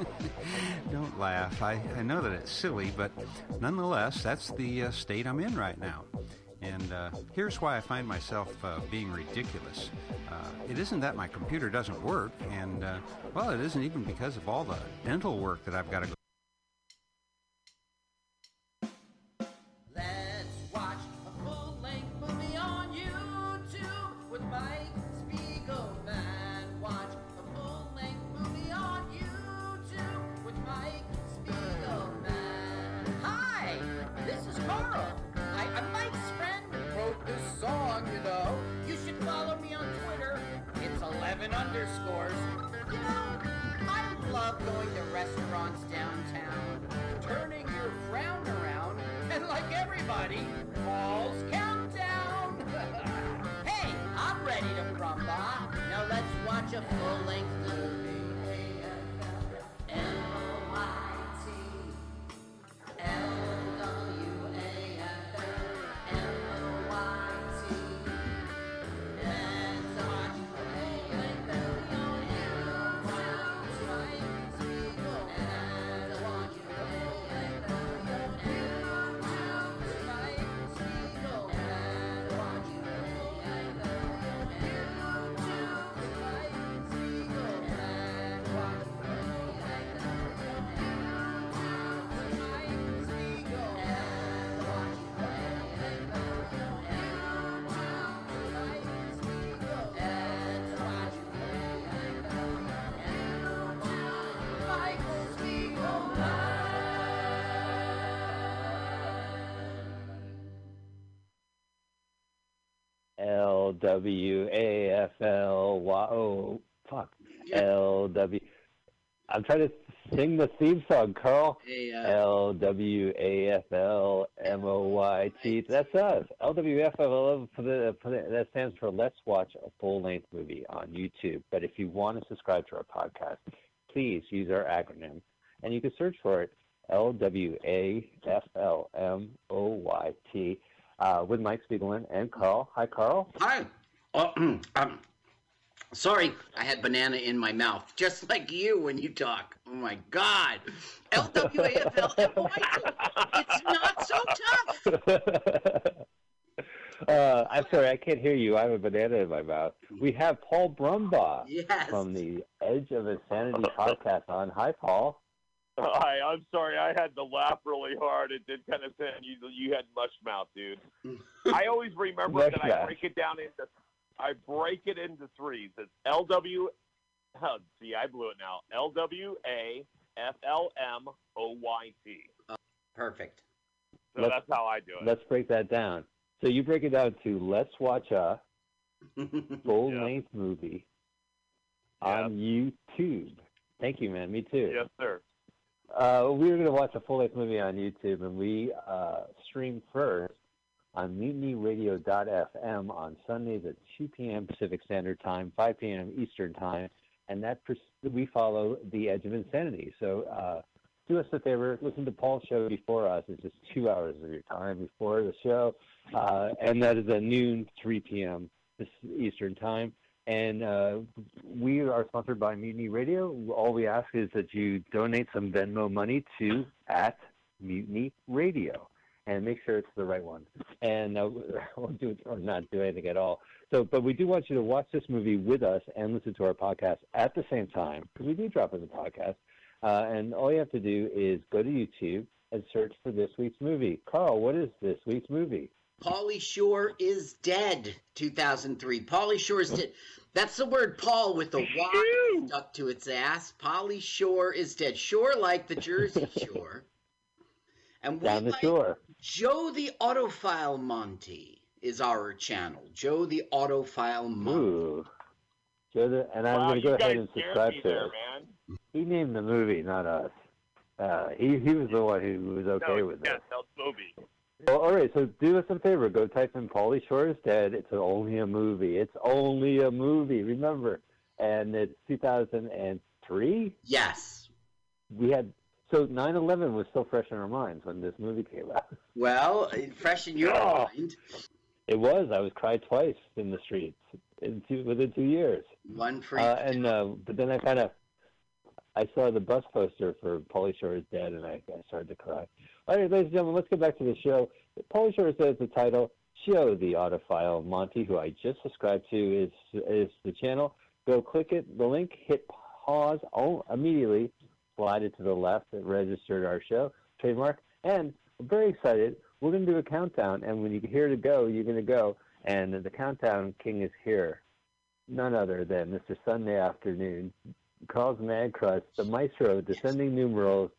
[LAUGHS] Don't laugh. I, I know that it's silly, but nonetheless, that's the uh, state I'm in right now. And uh, here's why I find myself uh, being ridiculous. Uh, it isn't that my computer doesn't work, and uh, well, it isn't even because of all the dental work that I've got to go. Let's W A F L Y O fuck L W. I'm trying to sing the theme song, Carl. Uh, L W A F L M O Y T. That's us. L W F L for the, that stands for Let's Watch a Full Length Movie on YouTube. But if you want to subscribe to our podcast, please use our acronym, and you can search for it L W A F L M O Y T uh, with Mike Spiegelman and Carl. Hi, Carl. Hi. Oh, [CLEARS THROAT] um, sorry, I had banana in my mouth, just like you when you talk. Oh my God. L W A F L M O I T. It's not so tough. [LAUGHS] Uh, I'm sorry, I can't hear you. I have a banana in my mouth. We have Paul Brumbaugh Yes. from the Edge of Insanity podcast on. Hi, Paul. Hi, I'm sorry. I had to laugh really hard. It did kind of sound you. You had mush mouth, dude. [LAUGHS] I always remember Mush that I break it down into. I break it into threes. It's L W. Oh, see, I blew it now. L W A F L M O Y T. Oh, perfect. So Let's- that's how I do it. Let's break that down. So you break it down to let's watch a [LAUGHS] full length movie on YouTube. Thank you, man. Me too. Yes, sir. Uh, we were going to watch a full length movie on YouTube, and we uh, streamed first on mutinyradio.fm on Sundays at 2 p.m. Pacific Standard Time, 5 p.m. Eastern Time, and that pers- we follow the Edge of Insanity. So uh, do us a favor, listen to Paul's show before us. It's just two hours of your time before the show, uh, and that is at noon, 3 p.m. Eastern Time. And uh, we are sponsored by Mutiny Radio. All we ask is that you donate some Venmo money to at Mutiny Radio, and make sure it's the right one. And uh, [LAUGHS] or do it or not do anything at all. So, but we do want you to watch this movie with us and listen to our podcast at the same time because we do drop as a podcast. Uh, and all you have to do is go to YouTube and search for this week's movie. Carl, what is this week's movie? Pauly Shore is dead. 2003. Pauly Shore is dead. That's the word Paul with the Y stuck to its ass. Pauly Shore is dead. Shore like the Jersey [LAUGHS] Shore. And we Down the like shore. Joe the Audiophile Monty is our channel. Joe the Audiophile Monty. Ooh. Joe the- and I'm Wow, going to go ahead and subscribe to there, it. man. He named the movie, not us. Uh, he he was the one who was okay no, with yeah, it. no, movie. Well, all right, so do us a favor. Go type in Pauly Shore is Dead. It's only a movie. It's only a movie, remember. And it's 2003? Yes. We had, so 9 11 was still fresh in our minds when this movie came out. [LAUGHS] Well, fresh in your Oh. mind. It was. I was cried twice in the streets in two, within two years. One for Uh, and uh, but then I kind of I saw the bus poster for Pauly Shore is Dead, and I, I started to cry. All right, ladies and gentlemen, let's get back to the show. Pauly Shore is the title. Show the audiophile Monty, who I just subscribed to, is is the channel. Go click it, the link, hit pause oh, immediately, slide it to the left. It registered our show, trademark, and I'm very excited. We're going to do a countdown, and when you hear to go, you're going to go, and the countdown king is here none other than Mr. Sunday Afternoon, Carl's Mad Crust, the maestro of descending numerals,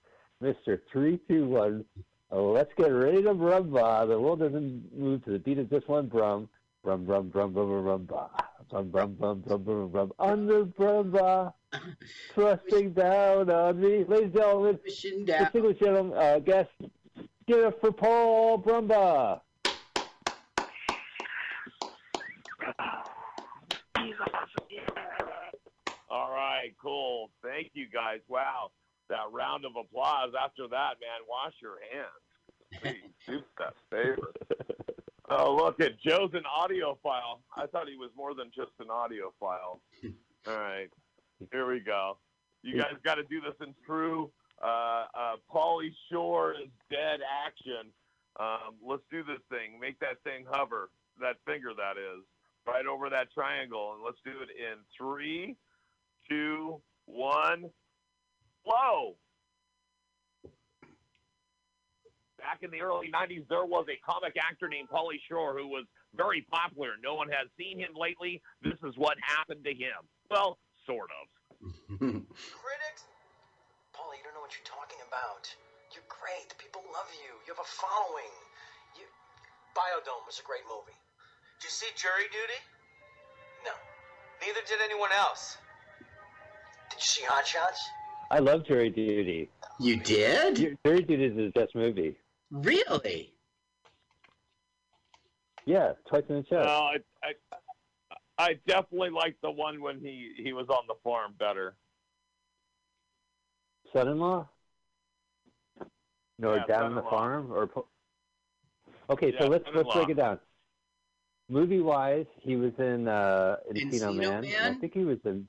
Mr. 321. Oh, let's get ready to brumba. The world doesn't move to the beat of just one brum. Brum, brum, brum, brum, brum, brum. Brum, brum, brum, brum, brum, brum. Under brumba, thrusting down on me. Ladies and gentlemen, distinguished gentlemen, uh, guests, give it up for Paul Brumba. All right, cool. Thank you guys. Wow, that round of applause. After that, man, wash your hands. Please do that favor. Oh, look at Joe's an audiophile. I thought he was more than just an audiophile. [LAUGHS] All right, here we go. You guys got to do this in true uh, uh, Pauly Shore is dead action. Um, let's do this thing. Make that thing hover. That finger, that is, right over that triangle, and let's do it in three, two, one, flow. Back in the early 90s, there was a comic actor named Pauly Shore who was very popular. No one has seen him lately. This is what happened to him. Well, sort of. [LAUGHS] Critics? Paul, you don't know what you're talking about. You're great. The people love you. You have a following. You... Biodome was a great movie. Did you see Jury Duty? No. Neither did anyone else. Did you see Hot Shots? I love Jury Duty. You did? Jury Duty is his best movie. Really? Yeah, twice in the chest. No, I, I, I definitely like the one when he, he was on the farm better. Son-in-law? No, Yeah, down on the farm or. Po- okay, so let's let's break it down. Movie wise, he was in uh, Encino Encino Man. and I think he was in.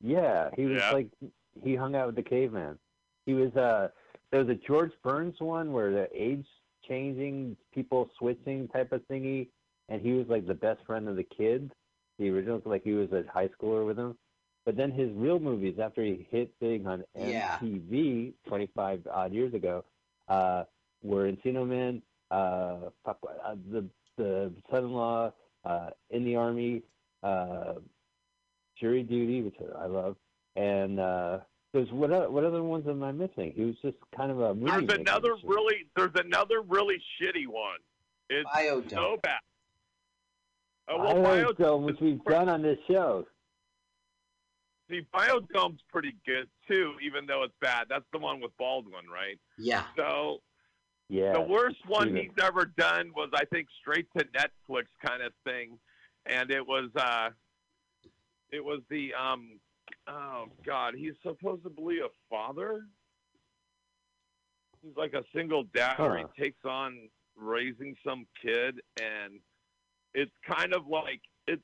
Yeah, he was Yeah. like he hung out with the caveman. He was uh there was a George Burns one where the age changing, people switching type of thingy. and he was like the best friend of the kids. The original, like he was a high schooler with him. But then his real movies, after he hit big on Yeah. 25 odd years ago, uh, were Encino Man, uh, uh, the the son-in-law, uh, in the army, uh, jury duty, which I love, and uh, there's what o- what other ones am I missing? He was just kind of a movie. There's maker. another really there's another really shitty one. It's Biodome. so bad. Oh, I well, know, Bio, so, which we've done on this show. see, Biodome's pretty good too, even though it's bad. That's the one with Baldwin, right? Yeah. So Yeah. the worst one Steven. he's ever done was, I think, straight to Netflix kind of thing, and it was uh, it was the um, oh god, he's supposedly a father. He's like a single dad where Huh. he takes on raising some kid, and it's kind of like it's.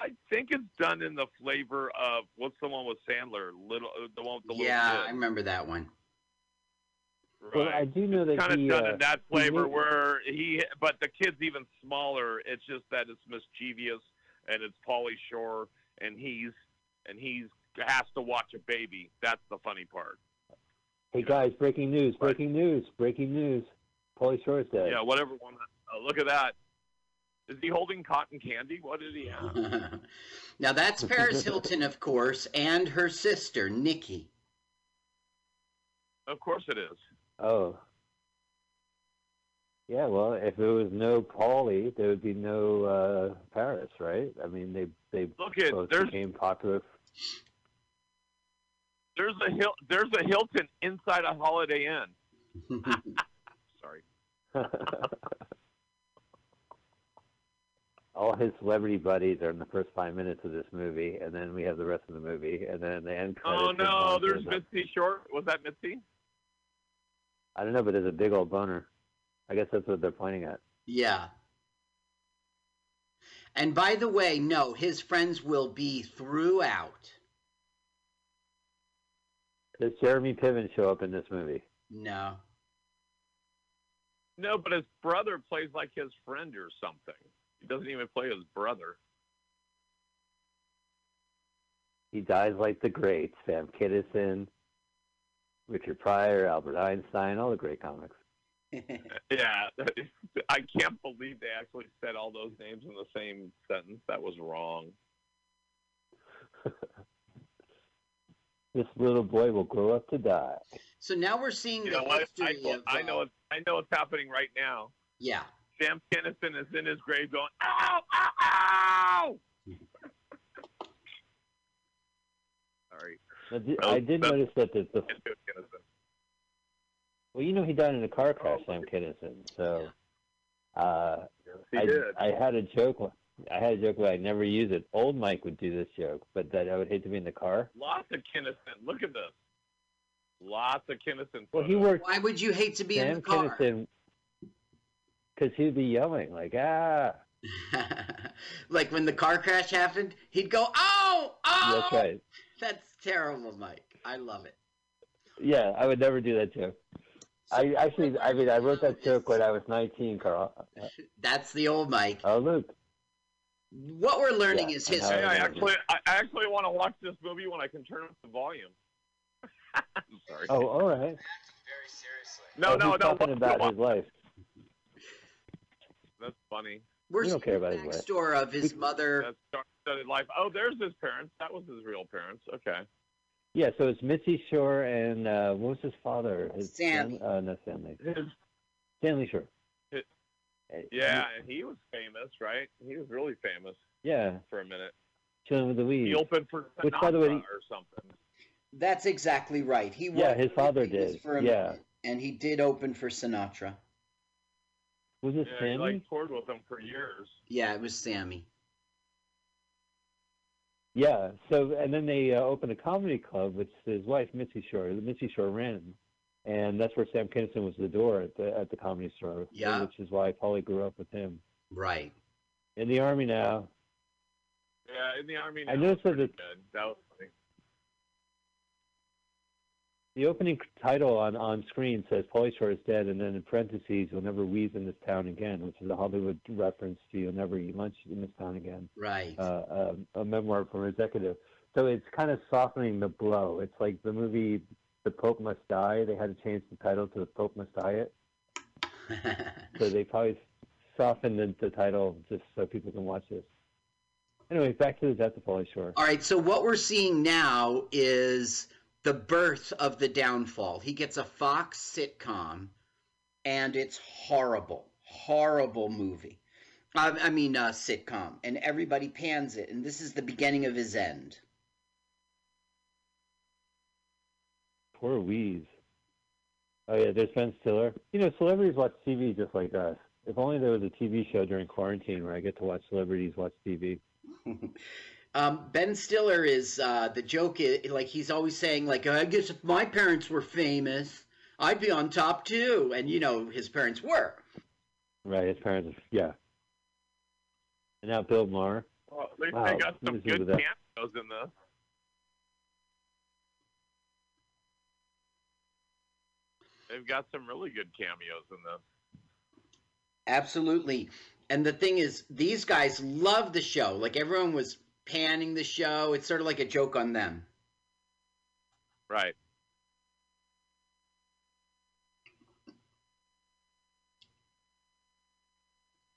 I think it's done in the flavor of what's the one with Sandler, little the one with the little Yeah, kid. I remember that one. Well, I do know that kind of he, done uh, in that flavor made- where he, but the kid's even smaller. It's just that it's mischievous and it's Pauly Shore and he's and he's has to watch a baby. That's the funny part. Hey guys, breaking news! Breaking news! Breaking news! Pauly Shore's dead. Yeah, whatever one. Uh, look at that. Is he holding cotton candy? What did he have? [LAUGHS] Now that's Paris Hilton, of course, and her sister Nikki. of course it is. Oh. Yeah, well, if there was no Pauly, there would be no uh, Paris, right? I mean, they they Look at- both became popular. There's a Hil- there's a Hilton inside a Holiday Inn. [LAUGHS] Sorry. [LAUGHS] All his celebrity buddies are in the first five minutes of this movie, and then we have the rest of the movie, and then the end credits. Oh no, there's shows. Mitzi Shore. Was that Mitzi? I don't know, but there's a big old boner. I guess that's what they're pointing at. Yeah. And by the way, no, his friends will be throughout. Does Jeremy Piven show up in this movie? No. No, but his brother plays like his friend or something. He doesn't even play his brother. He dies like the greats: Sam Kinison, Richard Pryor, Albert Einstein, all the great comics. [LAUGHS] Yeah, [LAUGHS] I can't believe they actually said all those names in the same sentence. That was wrong. [LAUGHS] This little boy will grow up to die. So now we're seeing You the know what? I, history of. I know uh, it's I know it's happening right now. Yeah. Sam Kinison is in his grave going, ow, ow, ow! [LAUGHS] Sorry. Now, di- I did that's- notice that the, the well, you know, he died in a car crash, Sam Kinison. So, uh, he I, did. I had a joke. I had a joke where I never use it. Old Mike would do this joke, but that I would hate to be in the car. Lots of Kinison. Look at this. Lots of Kinison. Well, he worked. Why would you hate to be in the car? Kinison, because he'd be yelling like, "Ah!" [LAUGHS] like when the car crash happened, he'd go, "Oh, oh!" That's right. That's terrible, Mike. I love it. Yeah, I would never do that joke. I actually, I mean, I wrote that joke when I was 19, Carl. [LAUGHS] That's the old Mike. Oh, Luke. What we're learning Yeah, is history. Hey, I actually, I I actually want to watch this movie when I can turn up the volume. [LAUGHS] I'm sorry. Oh, all right. Very seriously. No, oh, no, he's no. talking about his life. That's funny. We're We don't care about his life. backstory of his mother. That's star-studded life. Oh, there's his parents. That was his real parents. Okay. Yeah, so it's Mitzi Shore and uh, what was his father? His Stanley. Uh, no, Stanley. His, Stanley Shore. His, yeah, and he was famous, right? He was really famous Yeah, for a minute. chilling with the weed. He opened for Sinatra Which, by the way, or something. That's exactly right. He Yeah, his father Vegas did. for a Yeah. minute, and he did open for Sinatra. was it Yeah, he like toured with him for years. Yeah, it was Sammy. Yeah. So and then they uh, opened a comedy club, which his wife Mitzi Shore, Mitzi Shore ran, and that's where Sam Kinison was the door at the at the comedy store. Yeah. Which is why Paulie grew up with him. Right. In the army now. Yeah, in the army. I now, noticed that pretty it- That was funny. the opening title on on screen says Pauly Shore is dead, and then in parentheses, "You'll never wheeze in this town again," which is a Hollywood reference to "You'll never eat lunch in this town again." Right. Uh, a, a memoir from an executive. So it's kind of softening the blow. It's like the movie "The Pope Must Die." They had to change the title to "The Pope Must [LAUGHS] Diet." so they probably softened the, the title just so people can watch this. Anyway, back to the death of Pauly Shore. All right, so what we're seeing now is the birth of the downfall. He gets a Fox sitcom, and it's horrible, horrible movie. I, I mean, uh, sitcom, and everybody pans it, and this is the beginning of his end. Poor Wheeze. Oh yeah, there's Ben Stiller. You know, celebrities watch TV just like us. If only there was a TV show during quarantine where I get to watch celebrities watch TV. [LAUGHS] Um, ben Stiller is uh, the joke is like he's always saying like I guess if my parents were famous, I'd be on top too, and you know his parents were. Right, his parents. Yeah. And now Bill Maher. Well, at least Wow, they got some good with cameos in this. They've got some really good cameos in this. Absolutely. And the thing is, these guys love the show. Like everyone was panning the show. It's sort of like a joke on them. Right.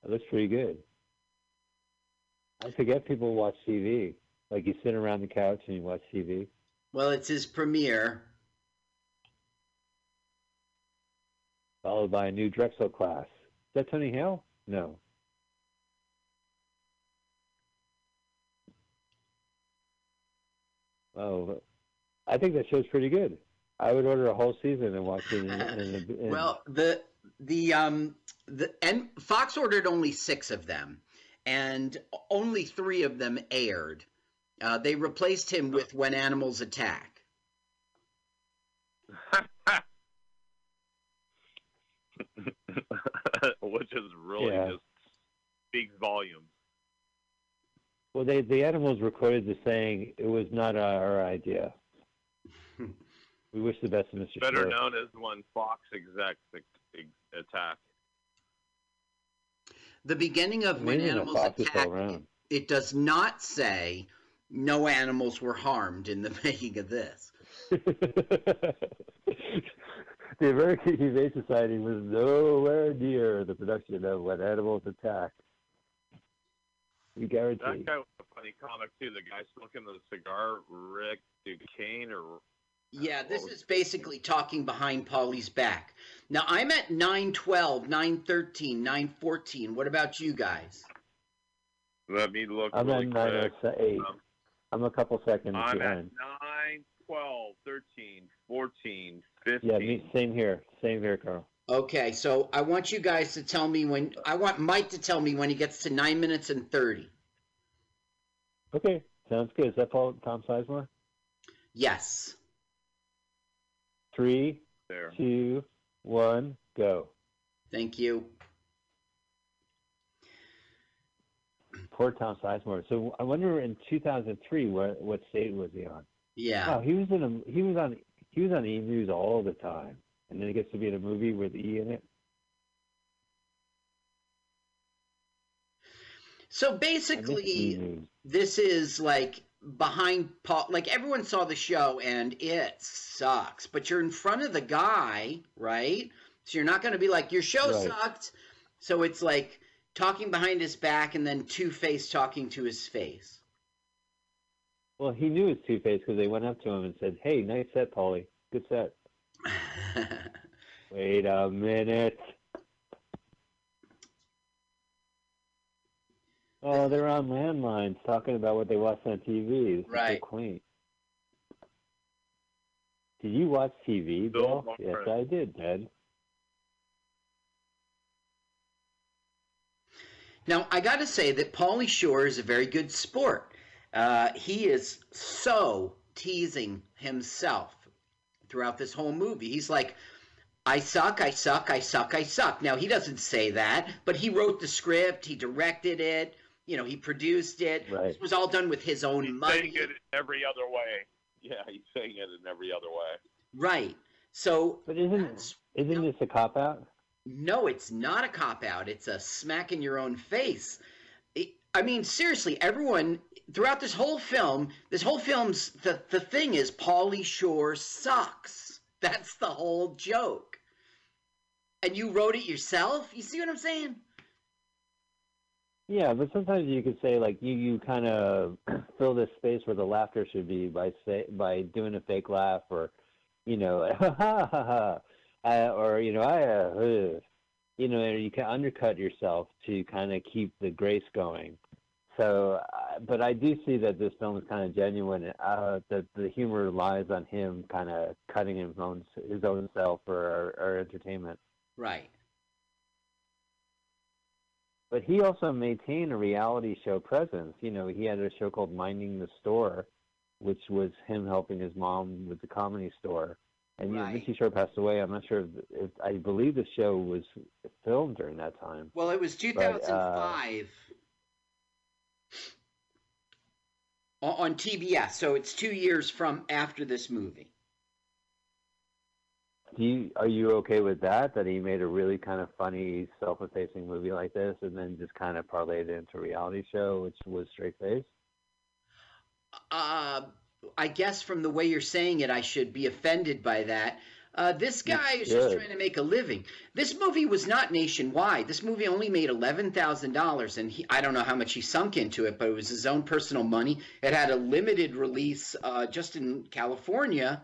It looks pretty good. I forget people watch TV. Like you sit around the couch and you watch TV. Well, it's his premiere. Followed by a new Drexel class. Is that Tony Hale? No. Oh, I think that show's pretty good. I would order a whole season and watch it. In, in, in, [LAUGHS] Well, the the um the and Fox ordered only six of them, and only three of them aired. Uh, they replaced him with When Animals Attack. [LAUGHS] [LAUGHS] Which is really Yeah. just speaks volumes. well, they the animals recorded the saying it was not our idea. [LAUGHS] we wish the best of Mr. Better Shore. known as when Fox execs ex- ex- attack. The beginning of When Amazing that Animals Attack. still. It does not say no animals were harmed in the [LAUGHS] making of this. The American [LAUGHS] Humane Society was nowhere near the production of When Animals Attack. We guarantee. That guy was a funny comic too. The guy smoking the cigar, Rick Duquesne, or Yeah, this is basically talking behind Pauly's back. Now I'm at 912, 913, 914. What about you guys? let me look I'm really at quick. 908. Um, I'm a couple seconds I'm at behind. 9, 12, 13, 14, 15. Yeah, me, same here. Same here, Carl. Okay, so I want you guys to tell me when I want Mike to tell me when he gets to 9 minutes and 30. Okay, sounds good. Is that Paul Tom Sizemore? Yes. Three, There. two, one, go. Thank you. Poor Tom Sizemore. So I wonder in 2003 what what state was he on? Yeah. Oh, he was in a he was on he was on E News all the time, and then he gets to be in a movie with E in it. So basically, this is like behind Paul. Like everyone saw the show and it sucks, but you're in front of the guy, right? So you're not going to be like your show Right. sucked. So it's like talking behind his back and then Two Face talking to his face. Well, he knew it was Two Face because they went up to him and said, "Hey, nice set, Paulie. Good set." [LAUGHS] Wait a minute. Oh, they're on landlines talking about what they watched on TV. This Right. so quaint. Did you watch TV, Bill Bill? Yes, I did, Ted. Now, I got to say that Pauly Shore is a very good sport. Uh, he is so teasing himself throughout this whole movie. He's like, I suck, I suck, I suck, I suck. Now, he doesn't say that, but he wrote the script, he directed it, you know, he produced it. Right. This was all done with his own He's money. saying it every other way. Yeah, he's saying it in every other way. Right. So, but isn't isn't this a cop out? No, it's not a cop out. It's a smack in your own face. I- mean, seriously, everyone throughout this whole film, this whole film's the the thing is Pauly Shore sucks. [LAUGHS] That's the whole joke. And you wrote it yourself? You see what I'm saying? Yeah, but sometimes you could say like you you kind of [CLEARS THROAT] fill this space where the laughter should be by say by doing a fake laugh or you know [LAUGHS] ha ha ha ha or you know I uh, you know you can undercut yourself to kind of keep the grace going. So, uh, but I do see that this film is kind of genuine. Uh, that the humor lies on him kind of cutting his own his own self for our, our entertainment. Right. But he also maintained a reality show presence. You know, he had a show called Minding the Store, which was him helping his mom with the comedy store. And you know, Right. Shore passed away. I'm not sure if, if I believe the show was filmed during that time. Well, it was But, uh, on TBS, so it's two years from after this movie. Do you are you okay with that? That he made a really kind of funny, self-effacing movie like this, and then just kind of parlayed it into a reality show, which was straight face. Uh, I guess from the way you're saying it, I should be offended by that. Uh, this guy is just trying to make a living. This movie was not nationwide. This movie only made eleven thousand dollars, and he, I don't know how much he sunk into it, but it was his own personal money. It had a limited release uh, just in California.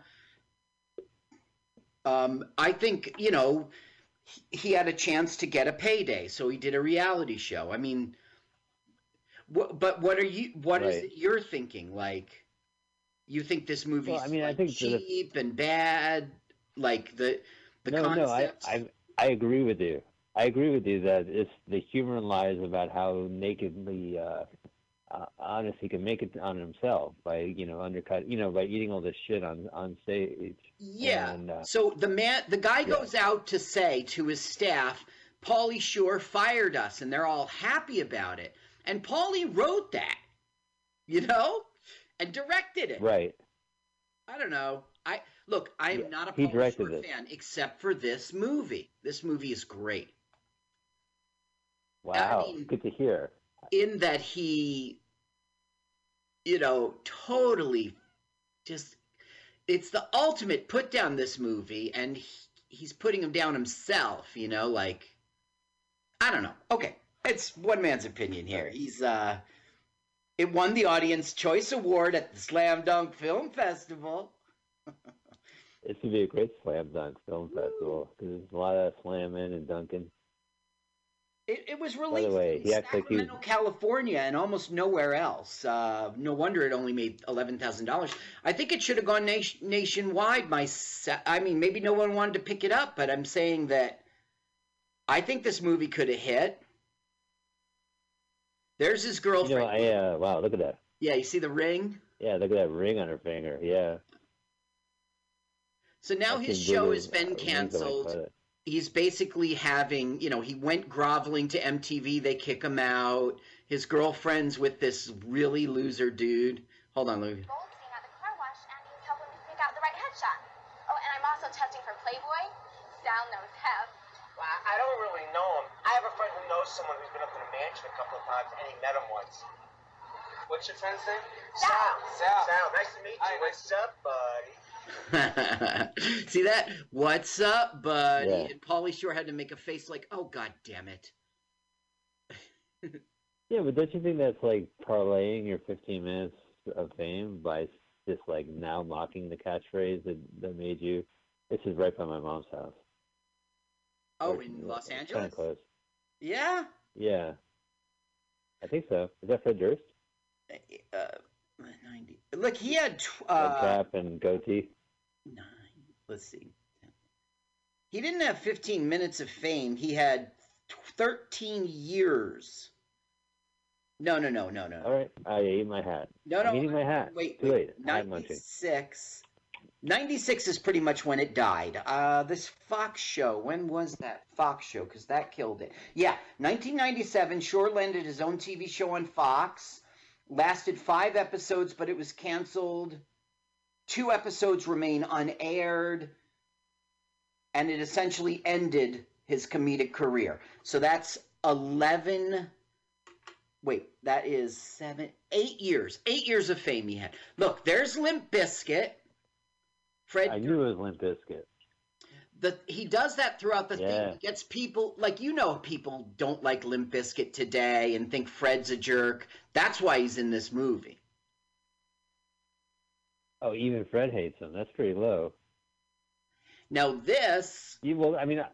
Um, I think you know he- had a chance to get a payday, so he did a reality show. I mean, wh- but what are you? What is Right. it you're thinking? Like, you think this movie's Well, I mean, I think cheap and bad? Like the the no, no, I. I I agree with you. I agree with you that it's the humor lies about how nakedly uh, uh, honest he can make it on himself by you know undercut you know by eating all this shit on on stage. Yeah. And, uh, so the man, the guy goes out to say to his staff, "Paulie Shore fired us," and they're all happy about it. And Paulie wrote that, you know, and directed it. right. I don't know. I look. I am Yeah, not a he Pauly directed Shore it. fan, except for this movie. This movie is great Wow. mean- Good to hear. in that he, you know, totally just. It's the ultimate put down this movie, and he, he's putting him down himself. You know, like I don't know. Okay, it's one man's opinion here. He's uh, it won the Audience Choice Award at the Slam Dunk Film Festival. This would be a great slam dunk film festival because there's a lot of slamming and dunking. It, it was released way, in acts like Sacramento, California, and almost nowhere else. Uh, no wonder it only made eleven thousand dollars. I think it should have gone nation- nationwide. My, I mean, maybe no one wanted to pick it up, but I'm saying that I think this movie could have hit. There's his you girlfriend. know I uh, wow look at that yeah, you see the ring. yeah look at that ring on her finger yeah. So now I his show has been rings on my canceled. he's basically having, you know, he went groveling to MTV. They kick him out. His girlfriend's with this really loser dude. Hold on, Louis. Goldstein at the car wash and he's helping me pick out the right. Oh, and I'm also testing for Playboy. Sal knows Hef. Well, I I don't really know him. I have a friend who knows someone who's been up to the mansion a couple of times, and he met him once. What's your friend's name? Sal. Sal. Sal. Nice to meet you. What's up, buddy? [LAUGHS] See that? What's up, buddy? Yeah. And Pauly Shore had to make a face like, oh god damn it. [LAUGHS] Yeah, but don't you think that's like parlaying your 15 minutes of fame by just like now mocking the catchphrase that, that made you? This is right by my mom's house. Oh, in Los Kind Angeles? of close. Yeah. Yeah. I think so. Is that Fred Durst? Uh, 90. Look, he had tw- uh, cap and goatee. Nine. let's see. He didn't have 15 minutes of fame. He had 13 years. No, no, no, no, no. All right, I ate my hat. No, no. I'm eating my hat. Wait, Too wait. late. I'm munching. 96. 96 is pretty much when it died. Uh, this Fox show, when was that Fox show? Because that killed it. Yeah, 1997, Shore landed his own TV show on Fox. Lasted five episodes, but it was canceled two episodes remain unaired, and it essentially ended his comedic career. So that's 11. Wait, that is seven, eight years. Eight years of fame he had. Look, there's Limp Bizkit. Fred I knew it was Limp Bizkit. the he does that throughout the Yeah. thing. He gets people like you know people don't like Limp Bizkit today and think Fred's a jerk. That's why he's in this movie. Oh, even Fred hates him. That's pretty low. Now this You, well, I mean,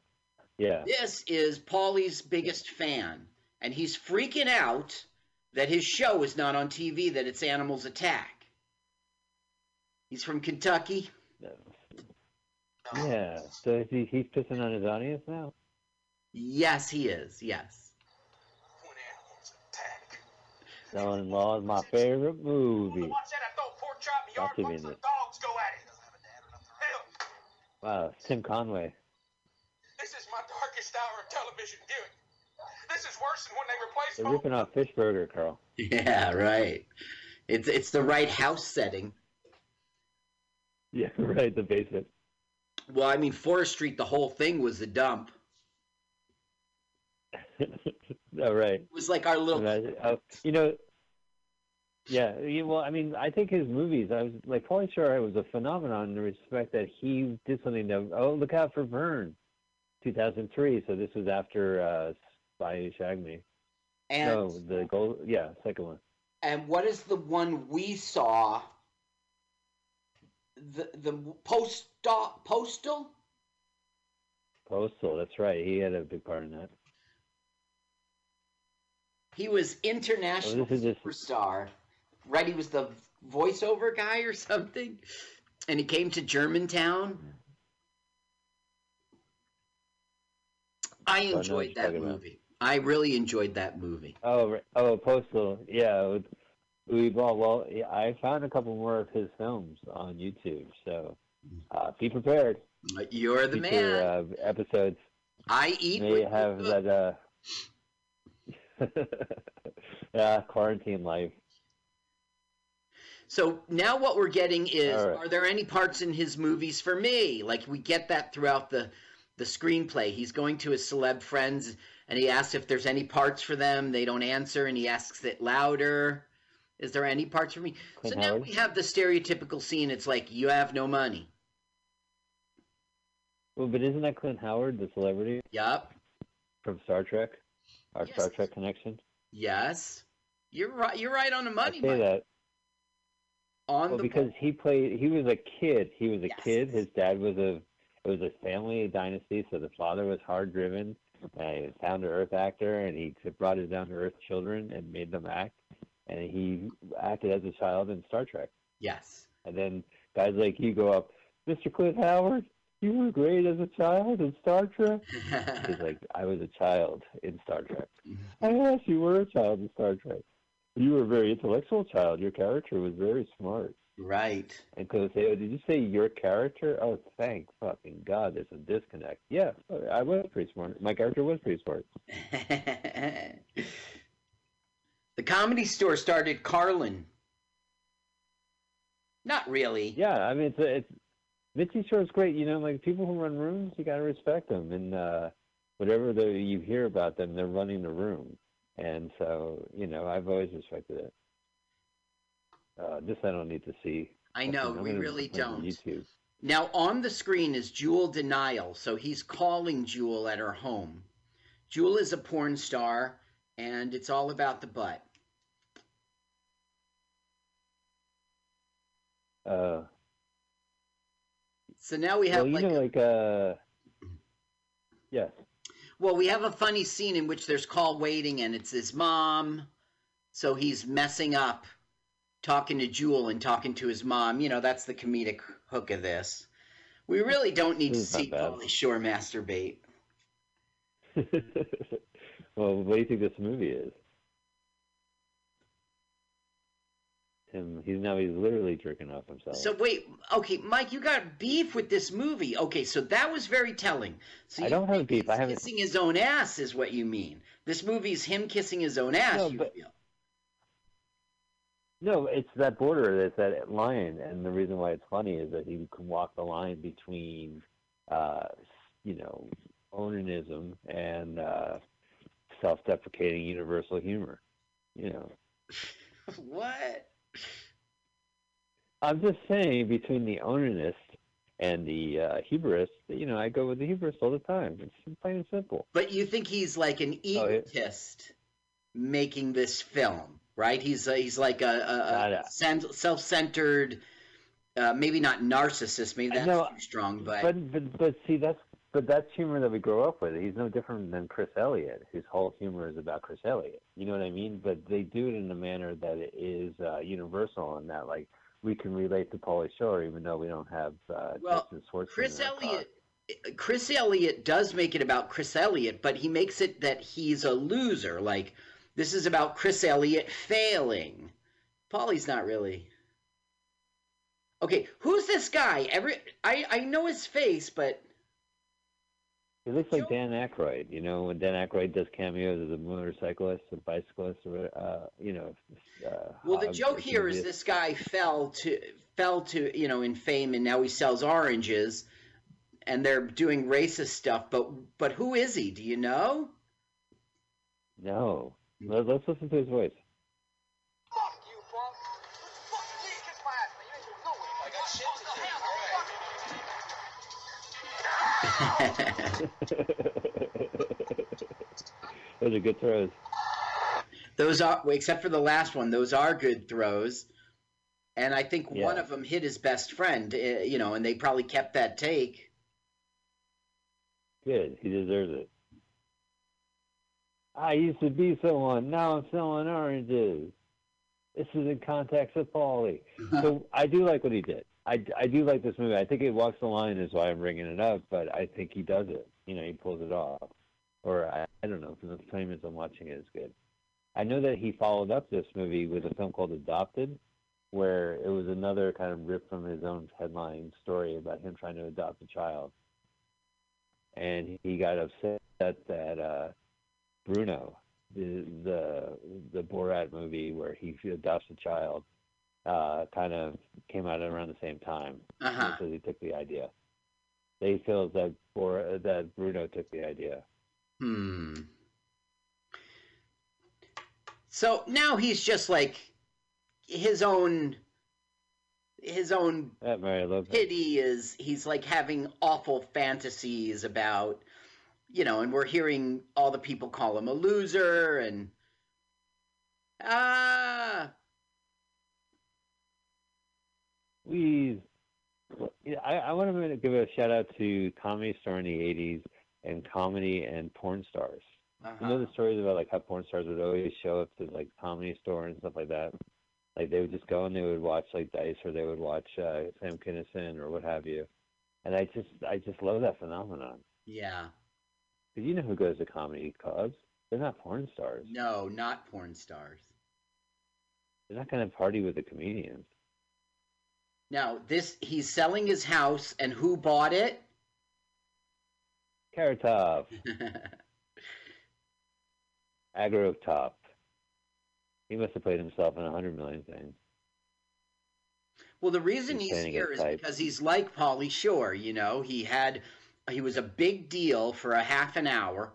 yeah. this is Paulie's biggest fan, and he's freaking out that his show is not on TV, that it's Animals Attack. He's from Kentucky. Yeah. So is he, he's pissing on his audience now? Yes, he is. Yes. Son-in-law is my favorite movie. Got to be in it. Wow, Tim Conway. This is my darkest hour of television viewing. This is worse than when they replaced They're ripping off Fishburger, Carl. [LAUGHS] Yeah, right. It's it's the right house setting. Yeah, [LAUGHS] right. The basement. Well, I mean, Forest Street, the whole thing was a dump. [LAUGHS] oh, right. It was like our little. Oh, you know. Yeah, well, I mean, I think his movies. I was like, Pauly Shore was a phenomenon in the respect that he did something that. Oh, look out for Vern, 2003. So this was after uh, Spy Who Shagged Me. And no, the gold. Yeah, second one. and what is the one we saw? The the post postal. Postal. That's right. He had a big part in that. He was international Oh, superstar. Right, he was the voiceover guy or something, and he came to Germantown. I I know what enjoyed that talking about. movie. I really enjoyed that movie. Oh, oh, Postal. Yeah, Louis Ball. Well, yeah, I found a couple more of his films on YouTube, so uh, be prepared. You're the Future, man. Uh, episodes I eat. may have that. Uh, yeah, [LAUGHS] quarantine life. So now what we're getting is right. are there any parts in his movies for me? Like we get that throughout the the screenplay. He's going to his celeb friends and he asks if there's any parts for them. They don't answer and he asks it louder. Is there any parts for me? Clint so now we have the stereotypical scene. It's like you have no money. Well, but isn't that Clint Howard, the celebrity? Yup. From Star Trek, our Yes. Star Trek connection. Yes. You're right you're right on the money. I say Mike. that. On Well, the because he played, he was a kid. He was a Yes. kid. His dad was a, it was a family dynasty. So the father was hard driven, and he was down to earth actor, and he brought his down to earth children and made them act. And he acted as a child in Star Trek. Yes. And then guys like you go up, Mr. Clint Howard, you were great as a child in Star Trek. [LAUGHS] He's like, I was a child in Star Trek. [LAUGHS] I yes, you were a child in Star Trek. You were a very intellectual child. Your character was very smart. Right. And they say, oh, did you say your character? Oh, thank fucking God, there's a disconnect. Yeah, I was pretty smart. My character was pretty smart. [LAUGHS] the comedy store started Carlin. Not really. Yeah, I mean, it's it's Mitzi Shore's great. You know, like people who run rooms, you gotta respect them, and uh, whatever the, you hear about them, they're running the room, and so you know, I've always respected it. Uh, this I don't need to see. I know, I'm we gonna really find it on don't. YouTube. Now on the screen is Jewel De'Nyle, so he's calling Jewel at her home. Jewel is a porn star, and it's all about the butt. Uh, So now we have well, you like, know, like uh, yes. well, we have a funny scene in which there's call waiting, and it's his mom. So he's messing up, talking to Jewel and talking to his mom. You know, that's the comedic hook of this. We really don't need to This see. Pauly Shore masturbate. [LAUGHS] well, what do you think this movie is? Him, he's now he's literally jerking off himself. So wait, okay, Mike, you got beef with this movie. Okay, so that was very telling. So I don't have beef. I haven't. kissing his own ass is what you mean. This movie's him kissing his own ass. No, you but- feel. No, it's that border. It's that line, and the reason why it's funny is that he can walk the line between, uh, you know, onanism and uh, self-deprecating universal humor. You know, [LAUGHS] what? I'm just saying between the onanist and the uh, hubris, you know, I go with the hubris all the time. It's plain and simple. But you think he's like an Oh, egotist making this film, right? He's uh, he's like a, a, a self-centered, uh, maybe not narcissist. Maybe that's know, too strong, but, But but but see that's but that's humor that we grow up with. He's no different than Chris Elliott, whose whole humor is about Chris Elliott. You know what I mean? But they do it in a manner that is uh, universal, and that like we can relate to Pauly Shore, even though we don't have uh, Well. Chris. Elliott. Chris Elliott does make it about Chris Elliott, but he makes it that he's a loser. Like this is about Chris Elliott failing. Pauly's not really. Okay, who's this guy? Every I I know his face, but He looks like Dan Aykroyd. You know, when Dan Aykroyd does cameos as a motorcyclist, a bicyclist, or uh, you know. Uh, Well, the joke here is this guy fell to fell to you know in fame, and now he sells oranges, and they're doing racist stuff. But but who is he? Do you know? No, let's listen to his voice. [LAUGHS] Those are good throws. Those are except for the last one. Those are good throws, and I think one of them hit his best friend. uh, You know, and they probably kept that take. Good. He deserves it. I used to be someone. Now I'm selling oranges. This is in context of Paulie. [LAUGHS] so I do like what he did. I, I do like this movie. I think it walks the line is why I'm bringing it up, but I think he does it. You know, he pulls it off. Or I, I don't know, because the 20 minutes I'm watching it is good. I know that he followed up this movie with a film called Adopted, where it was another kind of rip from his own headline story about him trying to adopt a child and he got upset that uh, Bruno, the the the Borat movie where he adopts a child, uh, kind of came out around the same time Uh-huh. because he took the idea. They feel that Bor- that Bruno took the idea. Hmm. So now he's just like his own his own That Mary Lopez. pity is he's like having awful fantasies about you know and we're hearing all the people call him a loser and ah We, yeah, I, I want to give a shout out to Comedy Store in the '80s and comedy and porn stars. You know the stories about like how porn stars would always show up to like comedy store and stuff like that. Like they would just go and they would watch like Dice or they would watch uh, Sam Kinison or what have you. And I just I just love that phenomenon. yeah Because you know who goes to comedy clubs? They're not porn stars. no not porn stars They're not going to party with the comedians. Now this he's selling his house and who bought it Karatov. Top, [LAUGHS] Agro Top. He must have played himself in a hundred million things. Well, the reason He's he's here is type. because he's like Pauly Shore. You know, he had he was a big deal for a half an hour,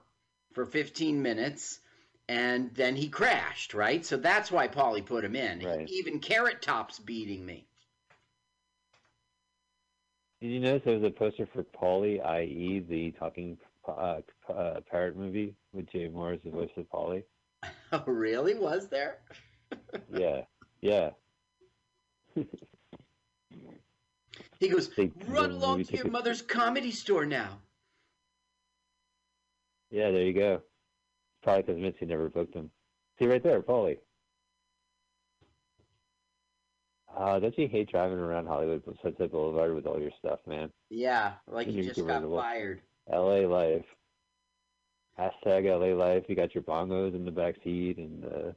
for fifteen minutes, and then he crashed. Right, so that's why Pauly put him in. Even Carrot Top's beating me. Did you notice there was a poster for Paulie, i.e., the talking uh, uh, parrot movie with Jay Mohr as the voice of Paulie? [LAUGHS] Oh, really? Was there? [LAUGHS] Yeah, yeah. He goes, They- run along to your mother's comedy store now. Yeah, there you go. Probably because Mitzi never booked him. See right there, Polly. Uh, don't you hate driving around Hollywood Sunset Boulevard with all your stuff, man? Yeah, like You're just got fired. LA life. Hashtag LA life. You got your bongos in the back seat and the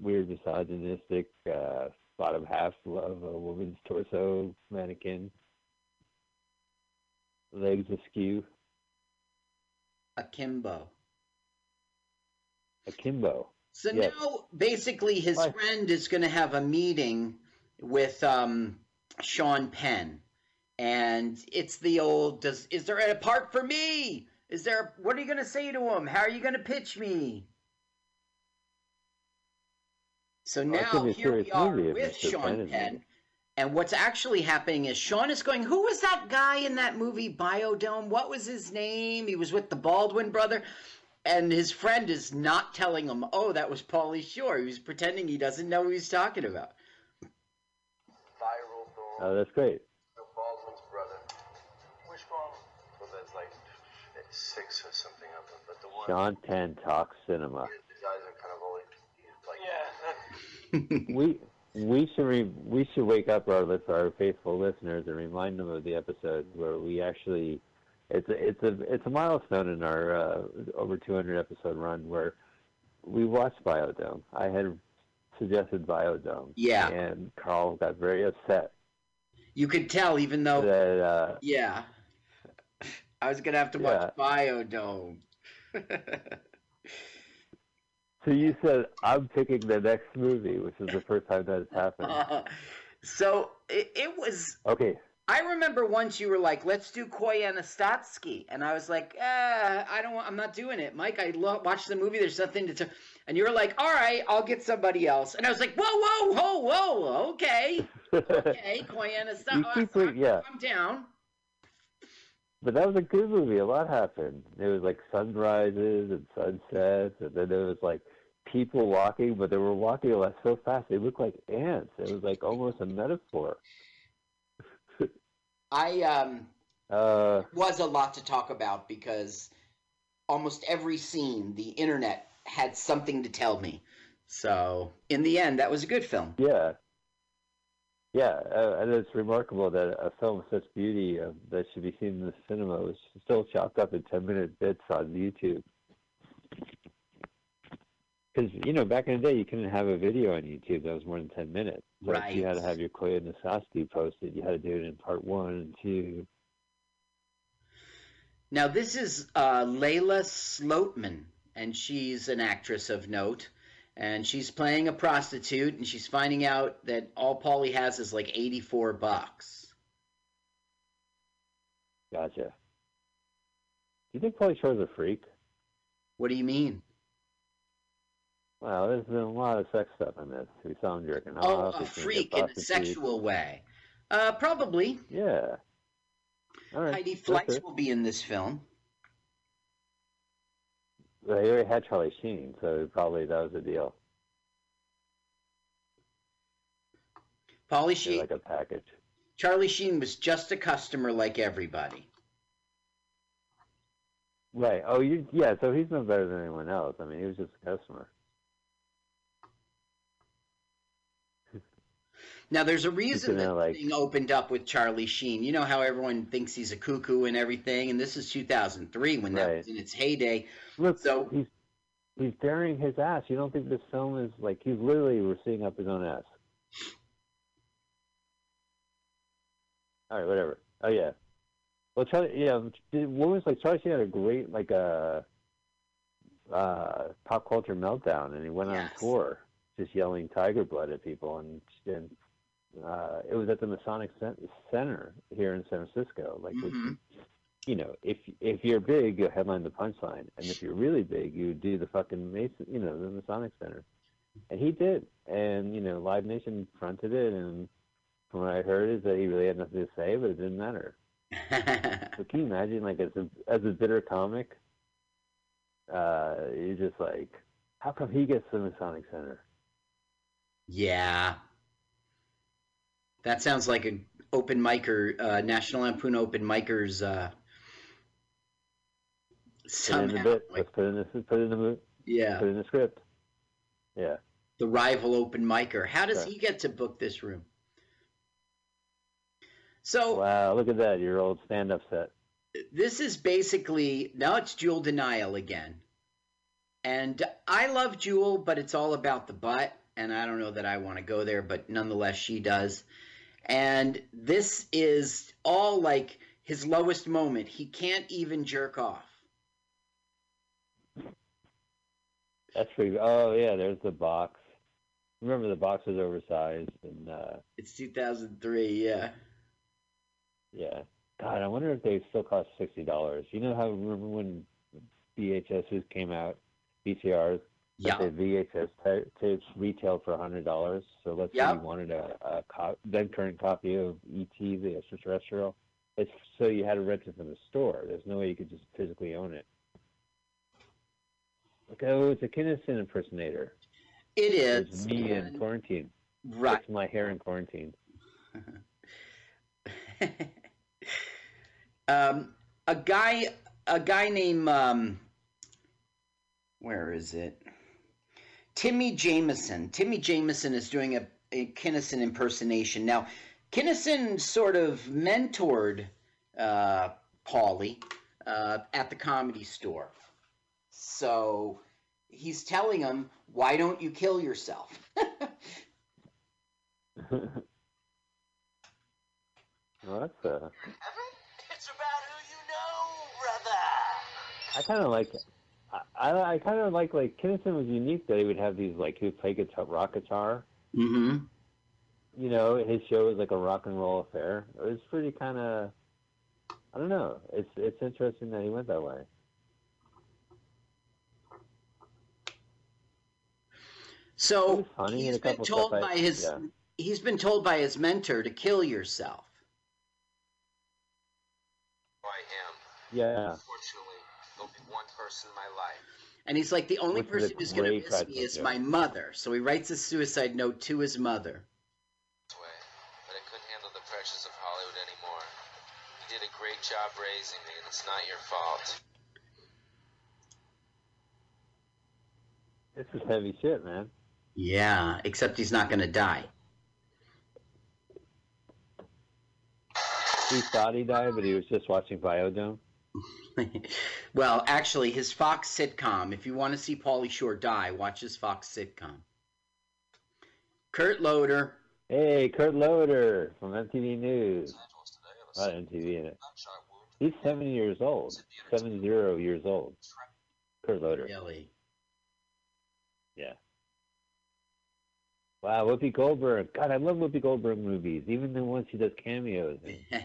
weird misogynistic uh, bottom half of a woman's torso mannequin. Legs askew. Akimbo. Akimbo. So Yes. now, basically, his friend is going to have a meeting with um, Sean Penn, and it's the old. Does is there a part for me? Is there? What are you going to say to him? How are you going to pitch me? So now gonna be a here we are with Mr. Sean Penn Penn, and what's actually happening is Sean is going. Who was that guy in that movie Biodome? What was his name? He was with the Baldwin brother. And his friend is not telling him, oh, that was Pauly Shore. He was pretending he doesn't know who he's talking about. Oh, that's great. Baldwin's brother. Which one? Well, there's like six or something of them, but the one Sean Penn talks cinema. his eyes are kind of only like yeah. [LAUGHS] we we should re, we should wake up our lis- our faithful listeners and remind them of the episode where we actually it's a, it's a it's a milestone in our uh, over 200 episode run where we watched Biodome. I had suggested Biodome. Yeah. And Carl got very upset You could tell, even though, that uh, yeah, I was gonna have to watch Biodome. [LAUGHS] so you said I'm picking the next movie, which is the first time that has happened. [LAUGHS] so it, it was. Okay. I remember once you were like, "Let's do Koyaanisqatsi," and I was like, eh, "I don't. want I'm not doing it, Mike. I lo- watched the movie. There's nothing to." T-. And you were like, "All right, I'll get somebody else." And I was like, "Whoa, whoa, whoa, whoa. Okay, okay. [LAUGHS] You keep it- yeah. I'm down." But that was a good movie. A lot happened. There was like sunrises and sunsets, and then there was like people walking, but they were walking like so fast they looked like ants. It was like almost a metaphor. I um Uh, was a lot to talk about because almost every scene the internet had something to tell me. So in the end, that was a good film. yeah, yeah, uh, and it's remarkable that a film of such beauty uh, that should be seen in the cinema was still chopped up in ten-minute bits on YouTube. Because you know, back in the day, you couldn't have a video on YouTube that was more than ten minutes. So if you had to have your Koyaanisqatsi posted. You had to do it in part one and two. Now this is uh, Lala Sloatman, and she's an actress of note. And she's playing a prostitute, and she's finding out that all Pauly has is like eighty-four bucks. Gotcha. Do you think Pauly Shore's a freak? What do you mean? Well, there's been a lot of sex stuff in this. We saw him jerking Oh, off. a seen him freak in a sexual way. Uh, probably. Yeah. All right. Heidi Fleiss will be in this film. He already had Charlie Sheen, so probably that was the deal. They're Sheen. Like a package. Charlie Sheen was just a customer like everybody. Right. Oh, you. Yeah. So he's no better than anyone else. I mean, he was just a customer. Now, there's a reason that like- thing opened up with Charlie Sheen. You know how everyone thinks he's a cuckoo and everything, and this is 2003 when that Right. was in its heyday. Look, So- he's he's burying his ass. You don't think this film is like he's literally receiving up his own ass? All right, whatever. Oh yeah. Well, Charlie, yeah, what was like Charlie Sheen had a great like a uh, pop culture meltdown, and he went on tour just yelling tiger blood at people, and, and uh, it was at the Masonic Center here in San Francisco. Like, which, you know, if if you're big, you headline the punchline, and if you're really big, you do the fucking Mason, you know, the Masonic Center. And he did, and you know, Live Nation fronted it, and from what I heard is that he really had nothing to say, but it didn't matter. [LAUGHS] so can you imagine, like, as a as a bitter comic, uh, you're just like, how come he gets the Masonic Center? Yeah. That sounds like a open micer, uh, National Lampoon open micers. Uh, Put in the bit. Let's put in the put in the Yeah. Put in the script. Yeah. the rival open micer. How does Okay. he get to book this room? So Wow, look at that, your old stand-up set. this is basically now it's Jewel De'Nyle again. And I love Jewel, but it's all about the butt, and I don't know that I want to go there, but nonetheless she does. And this is all like his lowest moment. He can't even jerk off. That's pretty. Oh yeah, there's the box. Remember the box was oversized and uh, It's 2003. Yeah. yeah. God, I wonder if they still cost sixty dollars. You know how remember when VHSs came out, VCRs? Yeah. The VHS ta- tapes retailed for hundred dollars. So let's say you wanted a, a co- then current copy of ET, the extraterrestrial. It's so you had to rent it from the store. There's no way you could just physically own it. Like, oh, it's a Kinison impersonator. It is. It's me in quarantine. Right. It's my hair in quarantine. [LAUGHS] Um, a guy, a guy named um, where is it? Timmy Jameson. Timmy Jameson is doing a, a Kinison impersonation. Now, Kinison sort of mentored uh, Pauly uh, at the comedy store. So he's telling him, "Why don't you kill yourself?" Well, that's uh, It's about who you know, brother. I kind of like. I I, I kind of like like Kinison was unique that he would have these like he would play guitar, rock guitar. Mm-hmm. You know, his show was like a rock and roll affair. It was pretty kind of. I don't know. It's it's interesting that he went that way. So funny he's and been told stuff I- by his yeah. he's been told by his mentor to kill yourself. I am. Yeah. Unfortunately, there'll be one person in my life. And he's like, the only Which person who's going to miss me is joke. my mother. So he writes a suicide note to his mother. way, but I couldn't handle the pressures of Hollywood anymore. You did a great job raising me, and it's not your fault. This is heavy shit, man. Yeah, except he's not going to die. He thought he died, but he was just watching Biodome. [LAUGHS] well, actually, his Fox sitcom. If you want to see Pauly Shore die, watch his Fox sitcom. Kurt Loder. Hey, Kurt Loder from MTV News. Not MTV in uh, it. He's 70 years old. Seven zero years old. Kurt Loder. Really? Yeah. Wow, Whoopi Goldberg. God, I love Whoopi Goldberg movies, even the ones she does cameos in. [LAUGHS]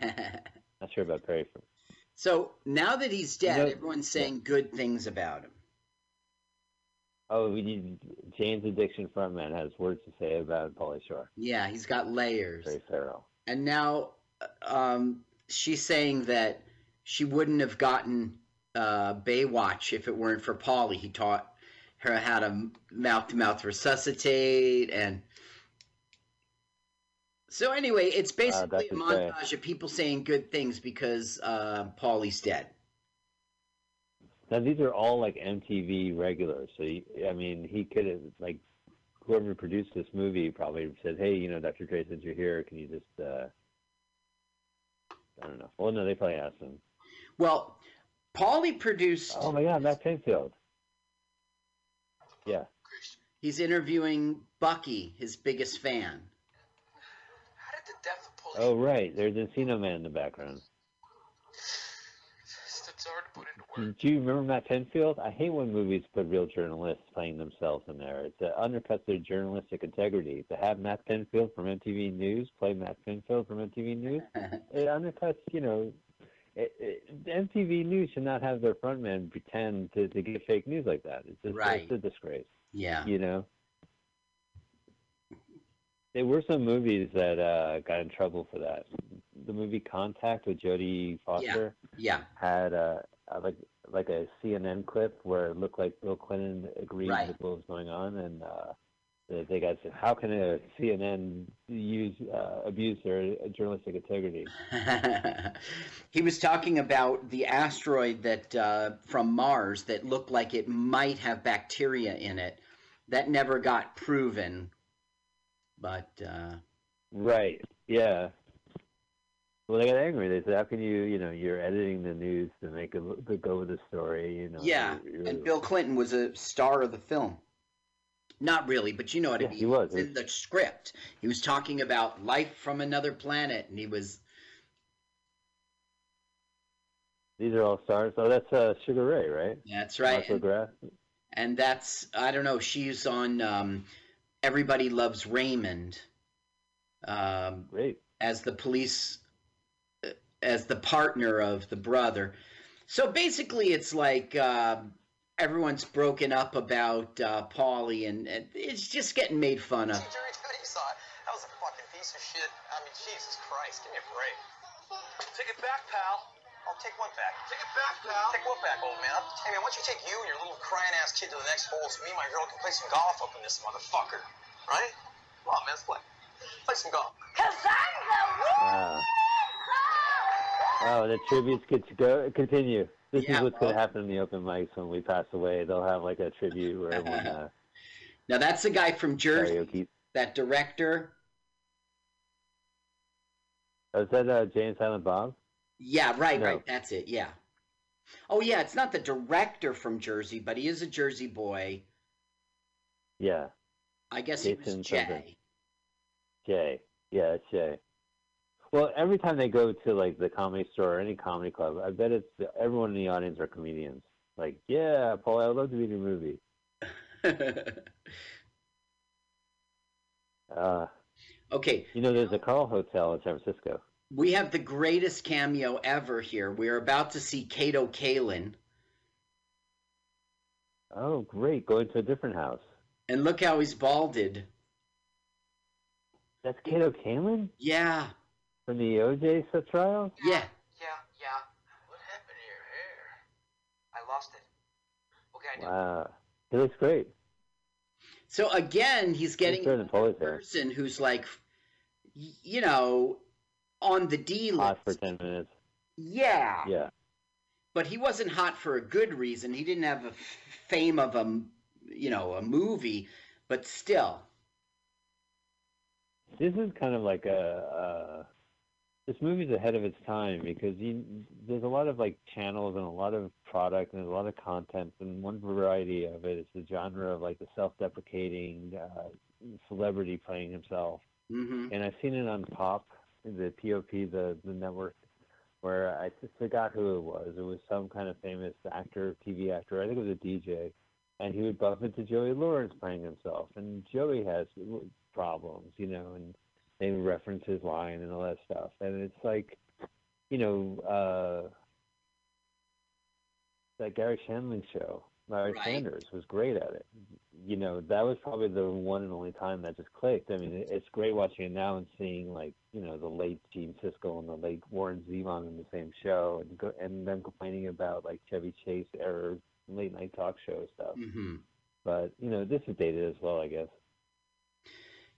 Not sure about Perry. From. So now that he's dead, You know- everyone's saying good things about him. Oh, we need Jane's Addiction frontman has words to say about Pauly Shore. Yeah, he's got layers. Very thorough. And now um, she's saying that she wouldn't have gotten uh, Baywatch if it weren't for Pauly. He taught her how to mouth to mouth resuscitate. And so, anyway, it's basically a that's insane. montage of people saying good things because uh, Pauly's dead. Now these are all like MTV regulars. So you, I mean, he could have like whoever produced this movie probably said, "Hey, you know, Dr. Dre, since you're here, can you just uh, I don't know." Well, no, they probably asked him. Well, Pauly produced. Oh my God, Matt Pinfield. Yeah. He's interviewing Bucky, his biggest fan. Oh right, there's Encino Man in the background. It's hard to put into Do you remember Matt Pinfield? I hate when movies put real journalists playing themselves in there. It uh, undercuts their journalistic integrity. To have Matt Pinfield from MTV News play Matt Pinfield from MTV News, [LAUGHS] it undercuts, you know, it, it, MTV News should not have their frontman pretend to, to get fake news like that. It's just Right. it's a disgrace. Yeah. You know? There were some movies that uh, got in trouble for that. The movie Contact with Jodie Foster Yeah. had uh, uh, like like a CNN clip where it looked like Bill Clinton agreed Right. with what was going on, and uh, got said, how can a CNN use uh, abuse their journalistic integrity? [LAUGHS] he was talking about the asteroid that uh, from Mars that looked like it might have bacteria in it. That never got proven, but uh, Right. Yeah. Well, they got angry. They said, "How can you, you know, you're editing the news to make it to go with the story, you know?" yeah. you're- you're- And Bill Clinton was a star of the film. Not really, but you know what I mean. he was. in the script. He was talking about life from another planet, and he was These are all stars. Oh, that's uh, Sugar Ray, right? That's right. Marshall Graff. and that's I don't know. She's on um, Everybody Loves Raymond. Um, Great. As the police, uh, as the partner of the brother. So basically, it's like uh, everyone's broken up about uh, Pauly, and, and it's just getting made fun of. Jerry, what you saw? That was a fucking piece of shit. I mean, Jesus Christ, give me a break. Take it back, pal. I'll take one back? Take it back, pal. Take what back, old man? Hey, man, why don't you take you and your little crying ass kid to the next hole so me and my girl can play some golf up in this motherfucker? Right? Come on, man, let's play. Play some golf. Cause I'm the Wow. Wow, the tributes get to go continue. This Yeah, is what's going to happen in the open mics when we pass away. They'll have like a tribute where everyone uh, [LAUGHS] Now that's the guy from Jersey, karaoke. that director. Oh, is that uh, Jay and Silent Bob? Yeah, right, No. right. That's it. Yeah. Oh yeah, it's not the director from Jersey, but he is a Jersey boy. Yeah, I guess he was Jay. something. Jay. Yeah, it's Jay. Well, every time they go to like the comedy store or any comedy club, I bet it's everyone in the audience are comedians. Like, yeah, Paul, I would love to be in your movie. [LAUGHS] Uh, okay. You know, there's a Carl Hotel in San Francisco. We have the greatest cameo ever here. We're about to see Kato Kaelin, Oh, great! Going to a different house. and look how he's balded. That's Kato Kaelin Yeah, from the OJ set trial. yeah. Yeah, yeah. What happened to your hair? I lost it. What can I do? Wow, he looks great. So again, he's getting He's better than hair. person who's like, you know, on the D list. Hot for ten minutes. Yeah. Yeah. But he wasn't hot for a good reason. He didn't have a fame of a, you know, a movie, but still. This is kind of like a. Uh, this movie's ahead of its time because you, there's a lot of like channels and a lot of product and there's a lot of content and one variety of it is the genre of like the self-deprecating uh, celebrity playing himself. hmm And I've seen it on Pop, the POP, the the network, where I just forgot who it was. It was some kind of famous actor, TV actor. I think it was a DJ, and he would bump into Joey Lawrence playing himself, and Joey has problems, you know, and they reference his line and all that stuff, and it's like, you know, uh, that Garry Shandling show. Larry Right. Sanders was great at it. You know, that was probably the one and only time that just clicked. I mean, it's great watching it now and seeing like, you know, the late Gene Siskel and the late Warren Zevon in the same show, and go, and them complaining about like Chevy Chase or late night talk show stuff. hmm But you know, this is dated as well, I guess.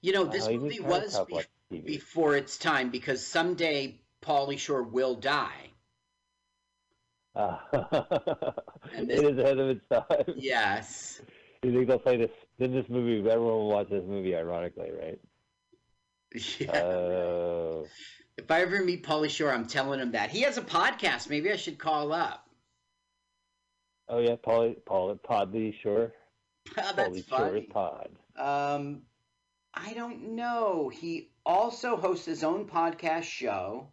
You know, this Uh, movie was be- before its time because someday Pauly Shore will die. Uh, [LAUGHS] it is ahead of its time. Yes. [LAUGHS] You think they'll play this in this movie? Everyone will watch this movie, ironically, right? Yeah. Oh. If I ever meet Pauly Shore, I'm telling him that. He has a podcast. Maybe I should call up. oh yeah, Paul, Paul, Podly Shore. Oh, [LAUGHS] that's Pauly Shore funny. Pod. Um, I don't know. He also hosts his own podcast show.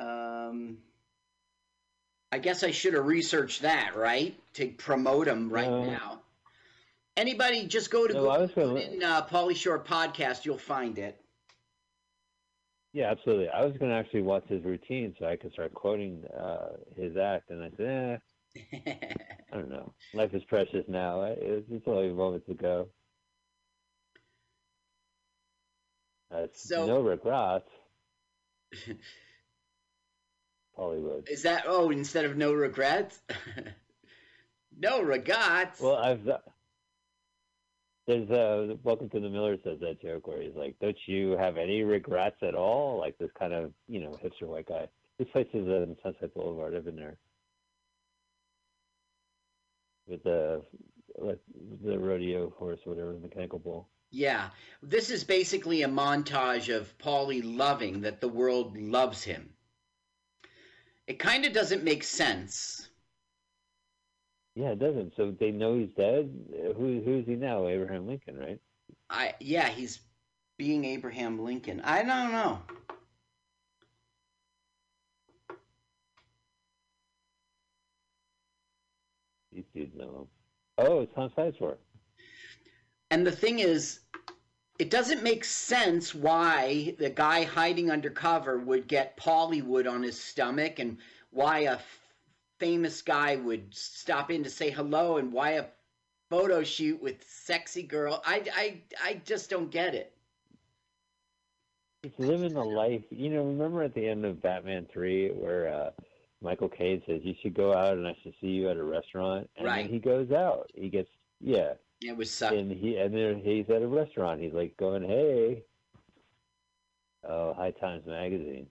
Um, I guess I should have researched that, right? To promote him right No. now. Anybody, just go to No, Google in uh, Pauly Shore podcast. You'll find it. Yeah, absolutely. I was going to actually watch his routine so I could start quoting uh, his act, and I said, eh, [LAUGHS] I don't know. Life is precious now. It's, it's only moments ago. Uh, So- no regrets. [LAUGHS] Hollywood. Is that oh instead of no regrets? [LAUGHS] no regrets. Well, I've there's uh Welcome to the Miller says that joke where he's like, "Don't you have any regrets at all?" Like this kind of you know hipster white guy. This place is in Sunset Boulevard. I've been there with the like the rodeo horse, or whatever, the mechanical bull. Yeah, this is basically a montage of Pauly loving that the world loves him. It kind of doesn't make sense. Yeah, it doesn't. So they know he's dead. Who who's he now? Abraham Lincoln, right? I yeah, he's being Abraham Lincoln. I don't know. These dudes know him. Oh, it's Tom Sizemore. And the thing is, it doesn't make sense why the guy hiding undercover would get Pollywood on his stomach and why a famous guy would stop in to say hello and why a photo shoot with sexy girl. I, I, I just don't get it. He's living the life. You know, remember at the end of Batman 3 where uh, Michael Caine says, You should go out and I should see you at a restaurant? And Right. he goes out. He gets, yeah. It was suck. And he and then he's at a restaurant. He's like going, "Hey, oh, High Times magazine."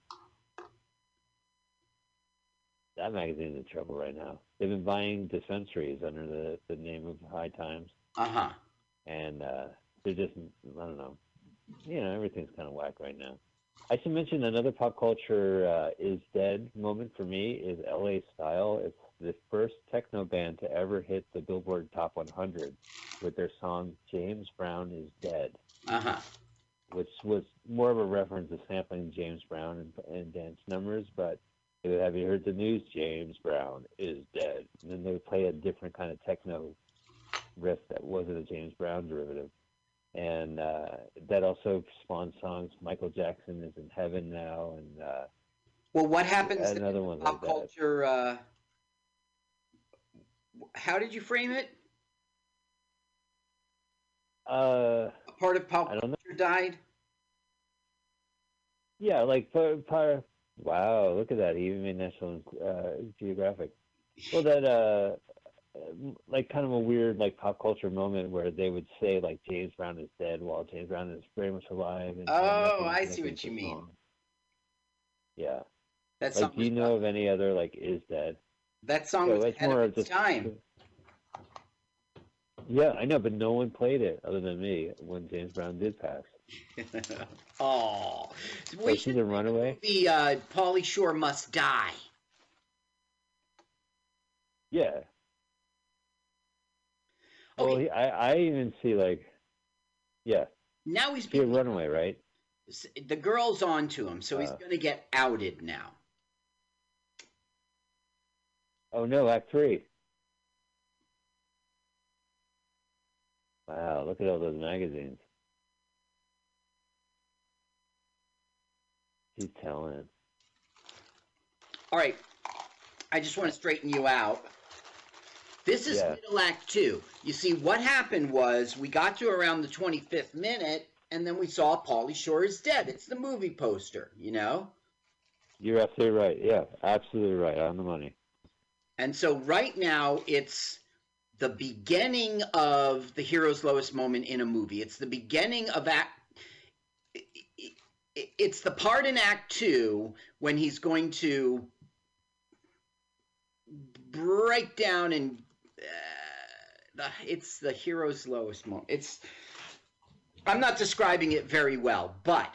That magazine's in trouble right now. They've been buying dispensaries under the the name of High Times, Uh huh. and uh, they're just I don't know. You know, everything's kind of whack right now. I should mention another pop culture uh, is dead moment for me is L.A. Style. It's the first techno band to ever hit the Billboard Top 100 with their song "James Brown is Dead," Uh huh. which was more of a reference to sampling James Brown and, and dance numbers. But would have you heard the news? James Brown is dead, and then they would play a different kind of techno riff that wasn't a James Brown derivative. And uh, that also spawned songs. Michael Jackson is in heaven now, and uh, Well, what happens another one pop like culture? Uh, how did you frame it? Uh, A part of pop I don't know. culture died. Yeah, like part, par, wow, look at that. He even made National uh, Geographic. Well, [LAUGHS] that uh, like kind of a weird like pop culture moment where they would say like James Brown is dead while James Brown is very much alive. And Oh, I see what you mean. song. Yeah. That like, do you know of any other like is dead? That song was ahead more of its time. Yeah, I know, but no one played it other than me when James Brown did pass. [LAUGHS] oh, we Like, should he's a runaway. The uh, Pauly Shore must die. Yeah. Well, he, I I even see like, yeah, Now he's a being runaway, right? the girl's on to him, so he's Uh. going to get outed now. Oh no, Act Three. Wow, look at all those magazines. He's telling. All right, I just want to straighten you out. This is Yeah. middle act two. You see, what happened was we got to around the 25th minute, and then we saw Pauly Shore is dead. It's the movie poster, you know? You're absolutely right. Yeah, absolutely right. On the money. And so right now it's the beginning of the hero's lowest moment in a movie. It's the beginning of act it's the part in act 2 when he's going to break down and uh, it's the hero's lowest moment. It's I'm not describing it very well, but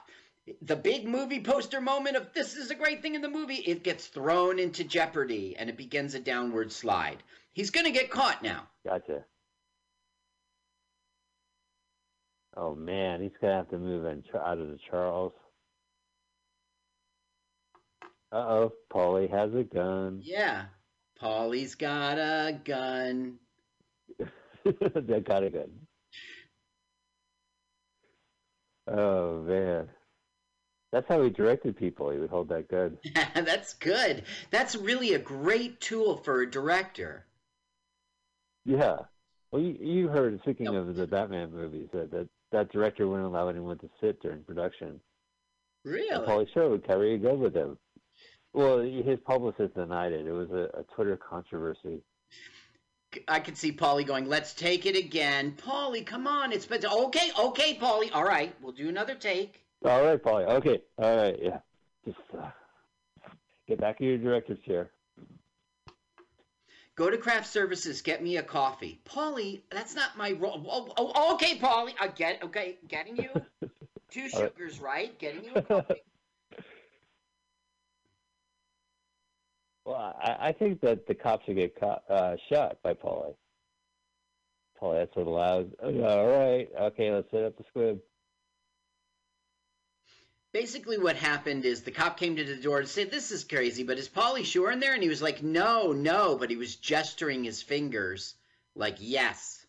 the big movie poster moment of this is a great thing in the movie, it gets thrown into jeopardy and it begins a downward slide. He's going to get caught now. Gotcha. Oh man, he's gonna have to move in, out of the Charles. Uh oh, Pauly has a gun. Yeah. Pauly's got a gun. [LAUGHS] that got a gun. Oh man, that's how he directed people. He would hold that gun. [LAUGHS] That's good. That's really a great tool for a director. Yeah. Well, you, you heard, speaking of the Batman movies, that, that that director wouldn't allow anyone to sit during production. Really? And Pauly Shore would carry a gun with him. Well, his publicist denied it. It was a, a Twitter controversy. I could see Pauly going, let's take it again. Pauly, come on. It's been okay, okay, Pauly. All right, we'll do another take. All right, Pauly. Okay. All right. Yeah. Just uh, get back in your director's chair. Go to craft services, get me a coffee. Pauly, that's not my role. Oh, oh, okay, Pauly. I get okay, getting you [LAUGHS] two sugars, right? Getting you a coffee. [LAUGHS] Well, I, I think that the cops should get uh, shot by Pauly. Pauly, that's what allows. All right. Okay, let's set up the squib. Basically, what happened is the cop came to the door to say, This is crazy, but is Pauly Shore in there? And he was like, No, no, but he was gesturing his fingers Like yes.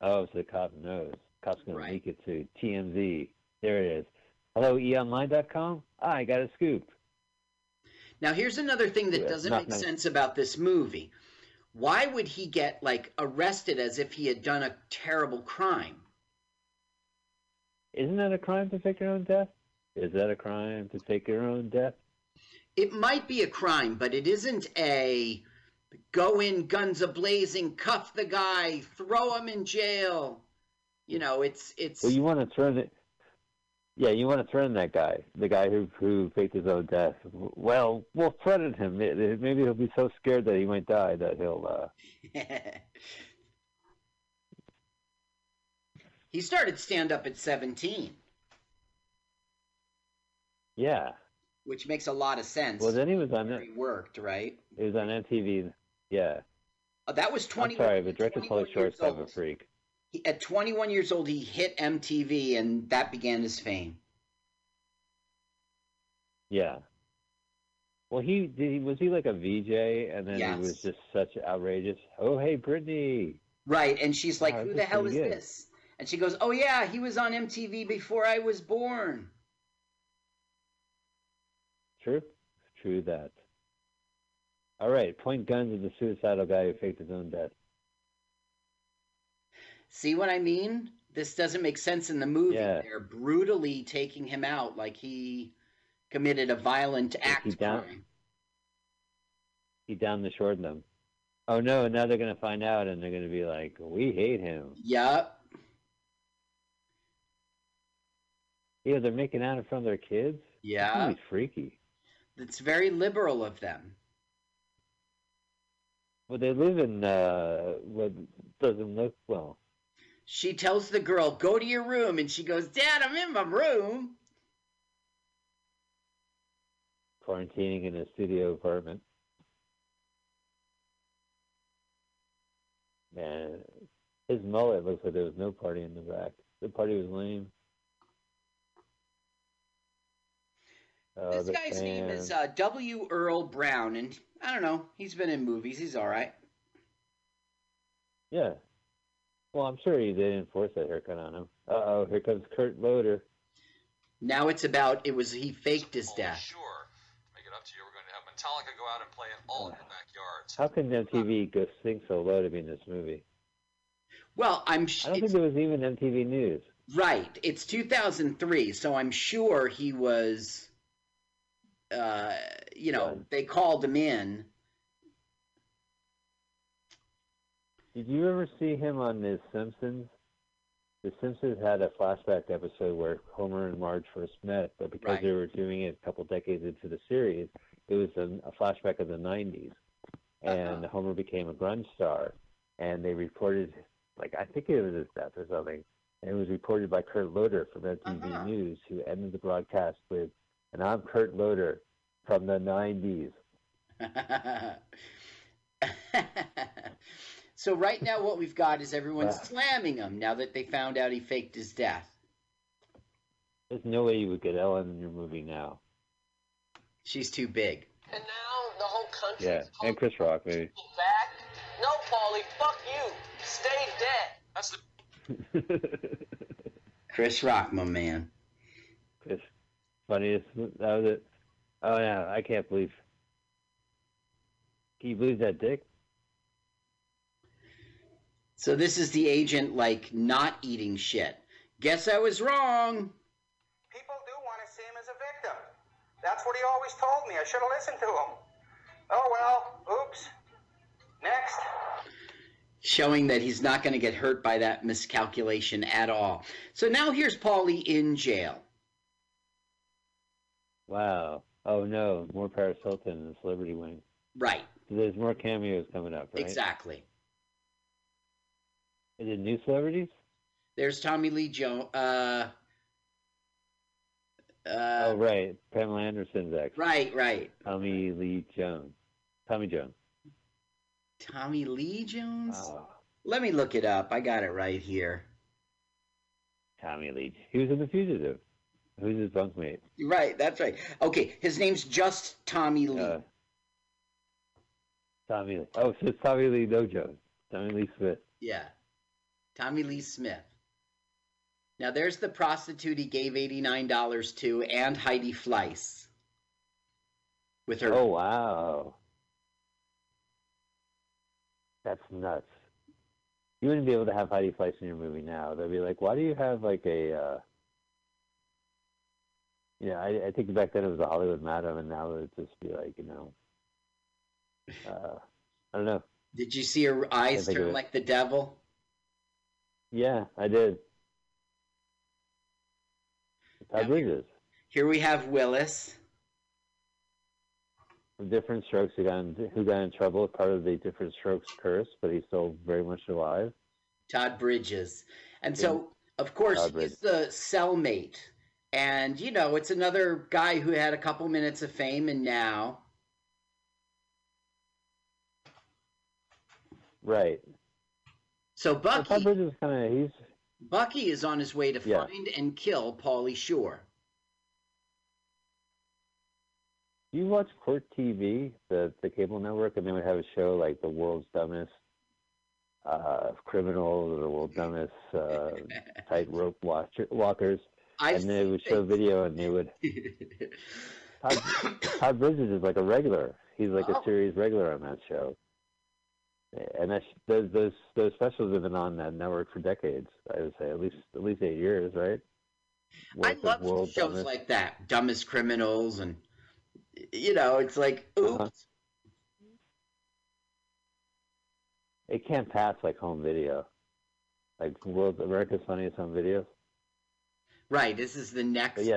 Oh, so the cop knows. Cop's going to leak it to TMZ. There it is. Hello, eonline.com. I got a scoop. Now here's another thing that Yeah, doesn't make nice. sense about this movie. Why would he get like arrested as if he had done a terrible crime? Isn't that a crime to fake your own death? Is that a crime to fake your own death? It might be a crime, but it isn't a go in guns a blazing, cuff the guy, throw him in jail. You know, it's it's Well, you want to throw the. Yeah, you want to threaten that guy, the guy who who faked his own death. Well, we'll threaten him. Maybe maybe he'll be so scared that he might die that he'll. uh [LAUGHS] he started stand up at 17, Yeah. which makes a lot of sense. Well, then he was on it. he worked, right? He was on MTV. Yeah. Uh, that was I'm 20 sorry, but director 21 Pauly Shore years of a freak. He, at 21 years old, he hit MTV, and that began his fame. Yeah. Well, he did. He, was he like a VJ, and then Yes. he was just such outrageous. Oh, hey, Brittany. Right, and she's like, Wow, "Who the hell is good. this?" And she goes, "Oh yeah, he was on MTV before I was born." True. True that. All right. Point guns at the suicidal guy who faked his own death. See what I mean? This doesn't make sense in the movie. Yeah. They're brutally taking him out like he committed a violent act he down- He downed the short them. Oh no! Now they're gonna find out, and they're gonna be like, "We hate him." Yup. Yeah, they're making out in front of their kids. Yeah. He's freaky. It's very liberal of them. Well, they live in uh, what doesn't look well. She tells the girl, "Go to your room," and she goes, "Dad, I'm in my room." quarantining in a studio apartment. Man, his mullet looks like there was no party in the back. The party was lame. Oh, This the guy's name is uh, W. Earl Brown, and I don't know. He's been in movies. He's all right. Yeah. Well, I'm sure he didn't force that haircut on him. Uh oh, here comes Kurt Loder. Now it's about it was he faked his death. Sure. Make it up to you. We're going to have Metallica go out and play it all in your backyards. How can MTV go sing so low to be in this movie? Well, I'm. Sh- I don't think there was even MTV News. Right. It's 2003, so I'm sure he was. Uh, you know, they called him in. Did you ever see him on The Simpsons? The Simpsons had a flashback episode where Homer and Marge first met, but because Right. they were doing it a couple decades into the series, it was a, a flashback of the 90s. And Homer became a grunge star, and they reported, like, I think it was his death or something. And it was reported by Kurt Loder from MTV News, who ended the broadcast with, and I'm Kurt Loder from the 90s. [LAUGHS] So right now, what we've got is everyone Ah. slamming him now that they found out he faked his death. There's no way you would get Ellen in your movie now. She's too big. And now the whole country Yeah, and Chris Rock, maybe. back. No, Pauly, fuck you. Stay dead. That's the Chris Rock, my man. Chris, funniest. That was it. Oh yeah, I can't believe. Can you believe that dick? So this is the agent, like, not eating shit. Guess I was wrong. People do want to see him as a victim. That's what he always told me. I should have listened to him. Oh well, oops. Next. Showing that he's not going to get hurt by that miscalculation at all. So now here's Pauly in jail. Wow. Oh no, more Paris Hilton in the Celebrity Wing. Right. So there's more cameos coming up, right? Exactly. Is it new celebrities? There's Tommy Lee Jones. Uh, uh, oh right, Pamela Anderson's ex. right, right. Tommy Lee Jones. Tommy Jones. Tommy Lee Jones? Oh, Let me look it up. I got it right here. Tommy Lee. He was in The Fugitive. Who's his bunkmate? Right, that's right. Okay, his name's just Tommy Lee. Uh, Tommy Lee. Oh, so it's Tommy Lee No Jones. Tommy Lee Smith. Yeah. Tommy Lee Smith. Now there's the prostitute he gave $89 to and Heidi Fleiss. With her Oh wow, that's nuts. You wouldn't be able to have Heidi Fleiss in your movie now. They'd be like, "Why do you have like a?" Uh... Yeah, I, I think back then it was a Hollywood madam, and now it'd just be like, you know, uh, I don't know. Did you see her eyes turn like the devil? Yeah, I did. Todd Bridges. Here we have Willis. Diff'rent Strokes, who got in, who got in trouble, part of the Diff'rent Strokes curse, but he's still very much alive. Todd Bridges. And so, of course, he's the cellmate. And, you know, it's another guy who had a couple minutes of fame and now. Right. So Bucky, Bridges kind of he's Bucky is on his way to Yeah. find and kill Pauly Shore. You watch Court TV, the the cable network, and they would have a show like the world's dumbest uh, criminals or the world's dumbest uh, [LAUGHS] tightrope walkers, I've and they would show video, and they would. [LAUGHS] Todd, Todd Bridges is like a regular. He's like Oh. a series regular on that show, and those those those specials have been on that network for decades. I would say at least at least eight years, right? I Worth of love world's shows dumbest- like that, Dumbest Criminals, and you know, it's like, oops, Uh-huh. It can't pass like home video, like world America's Funniest Home Videos. Right. This is the next yeah,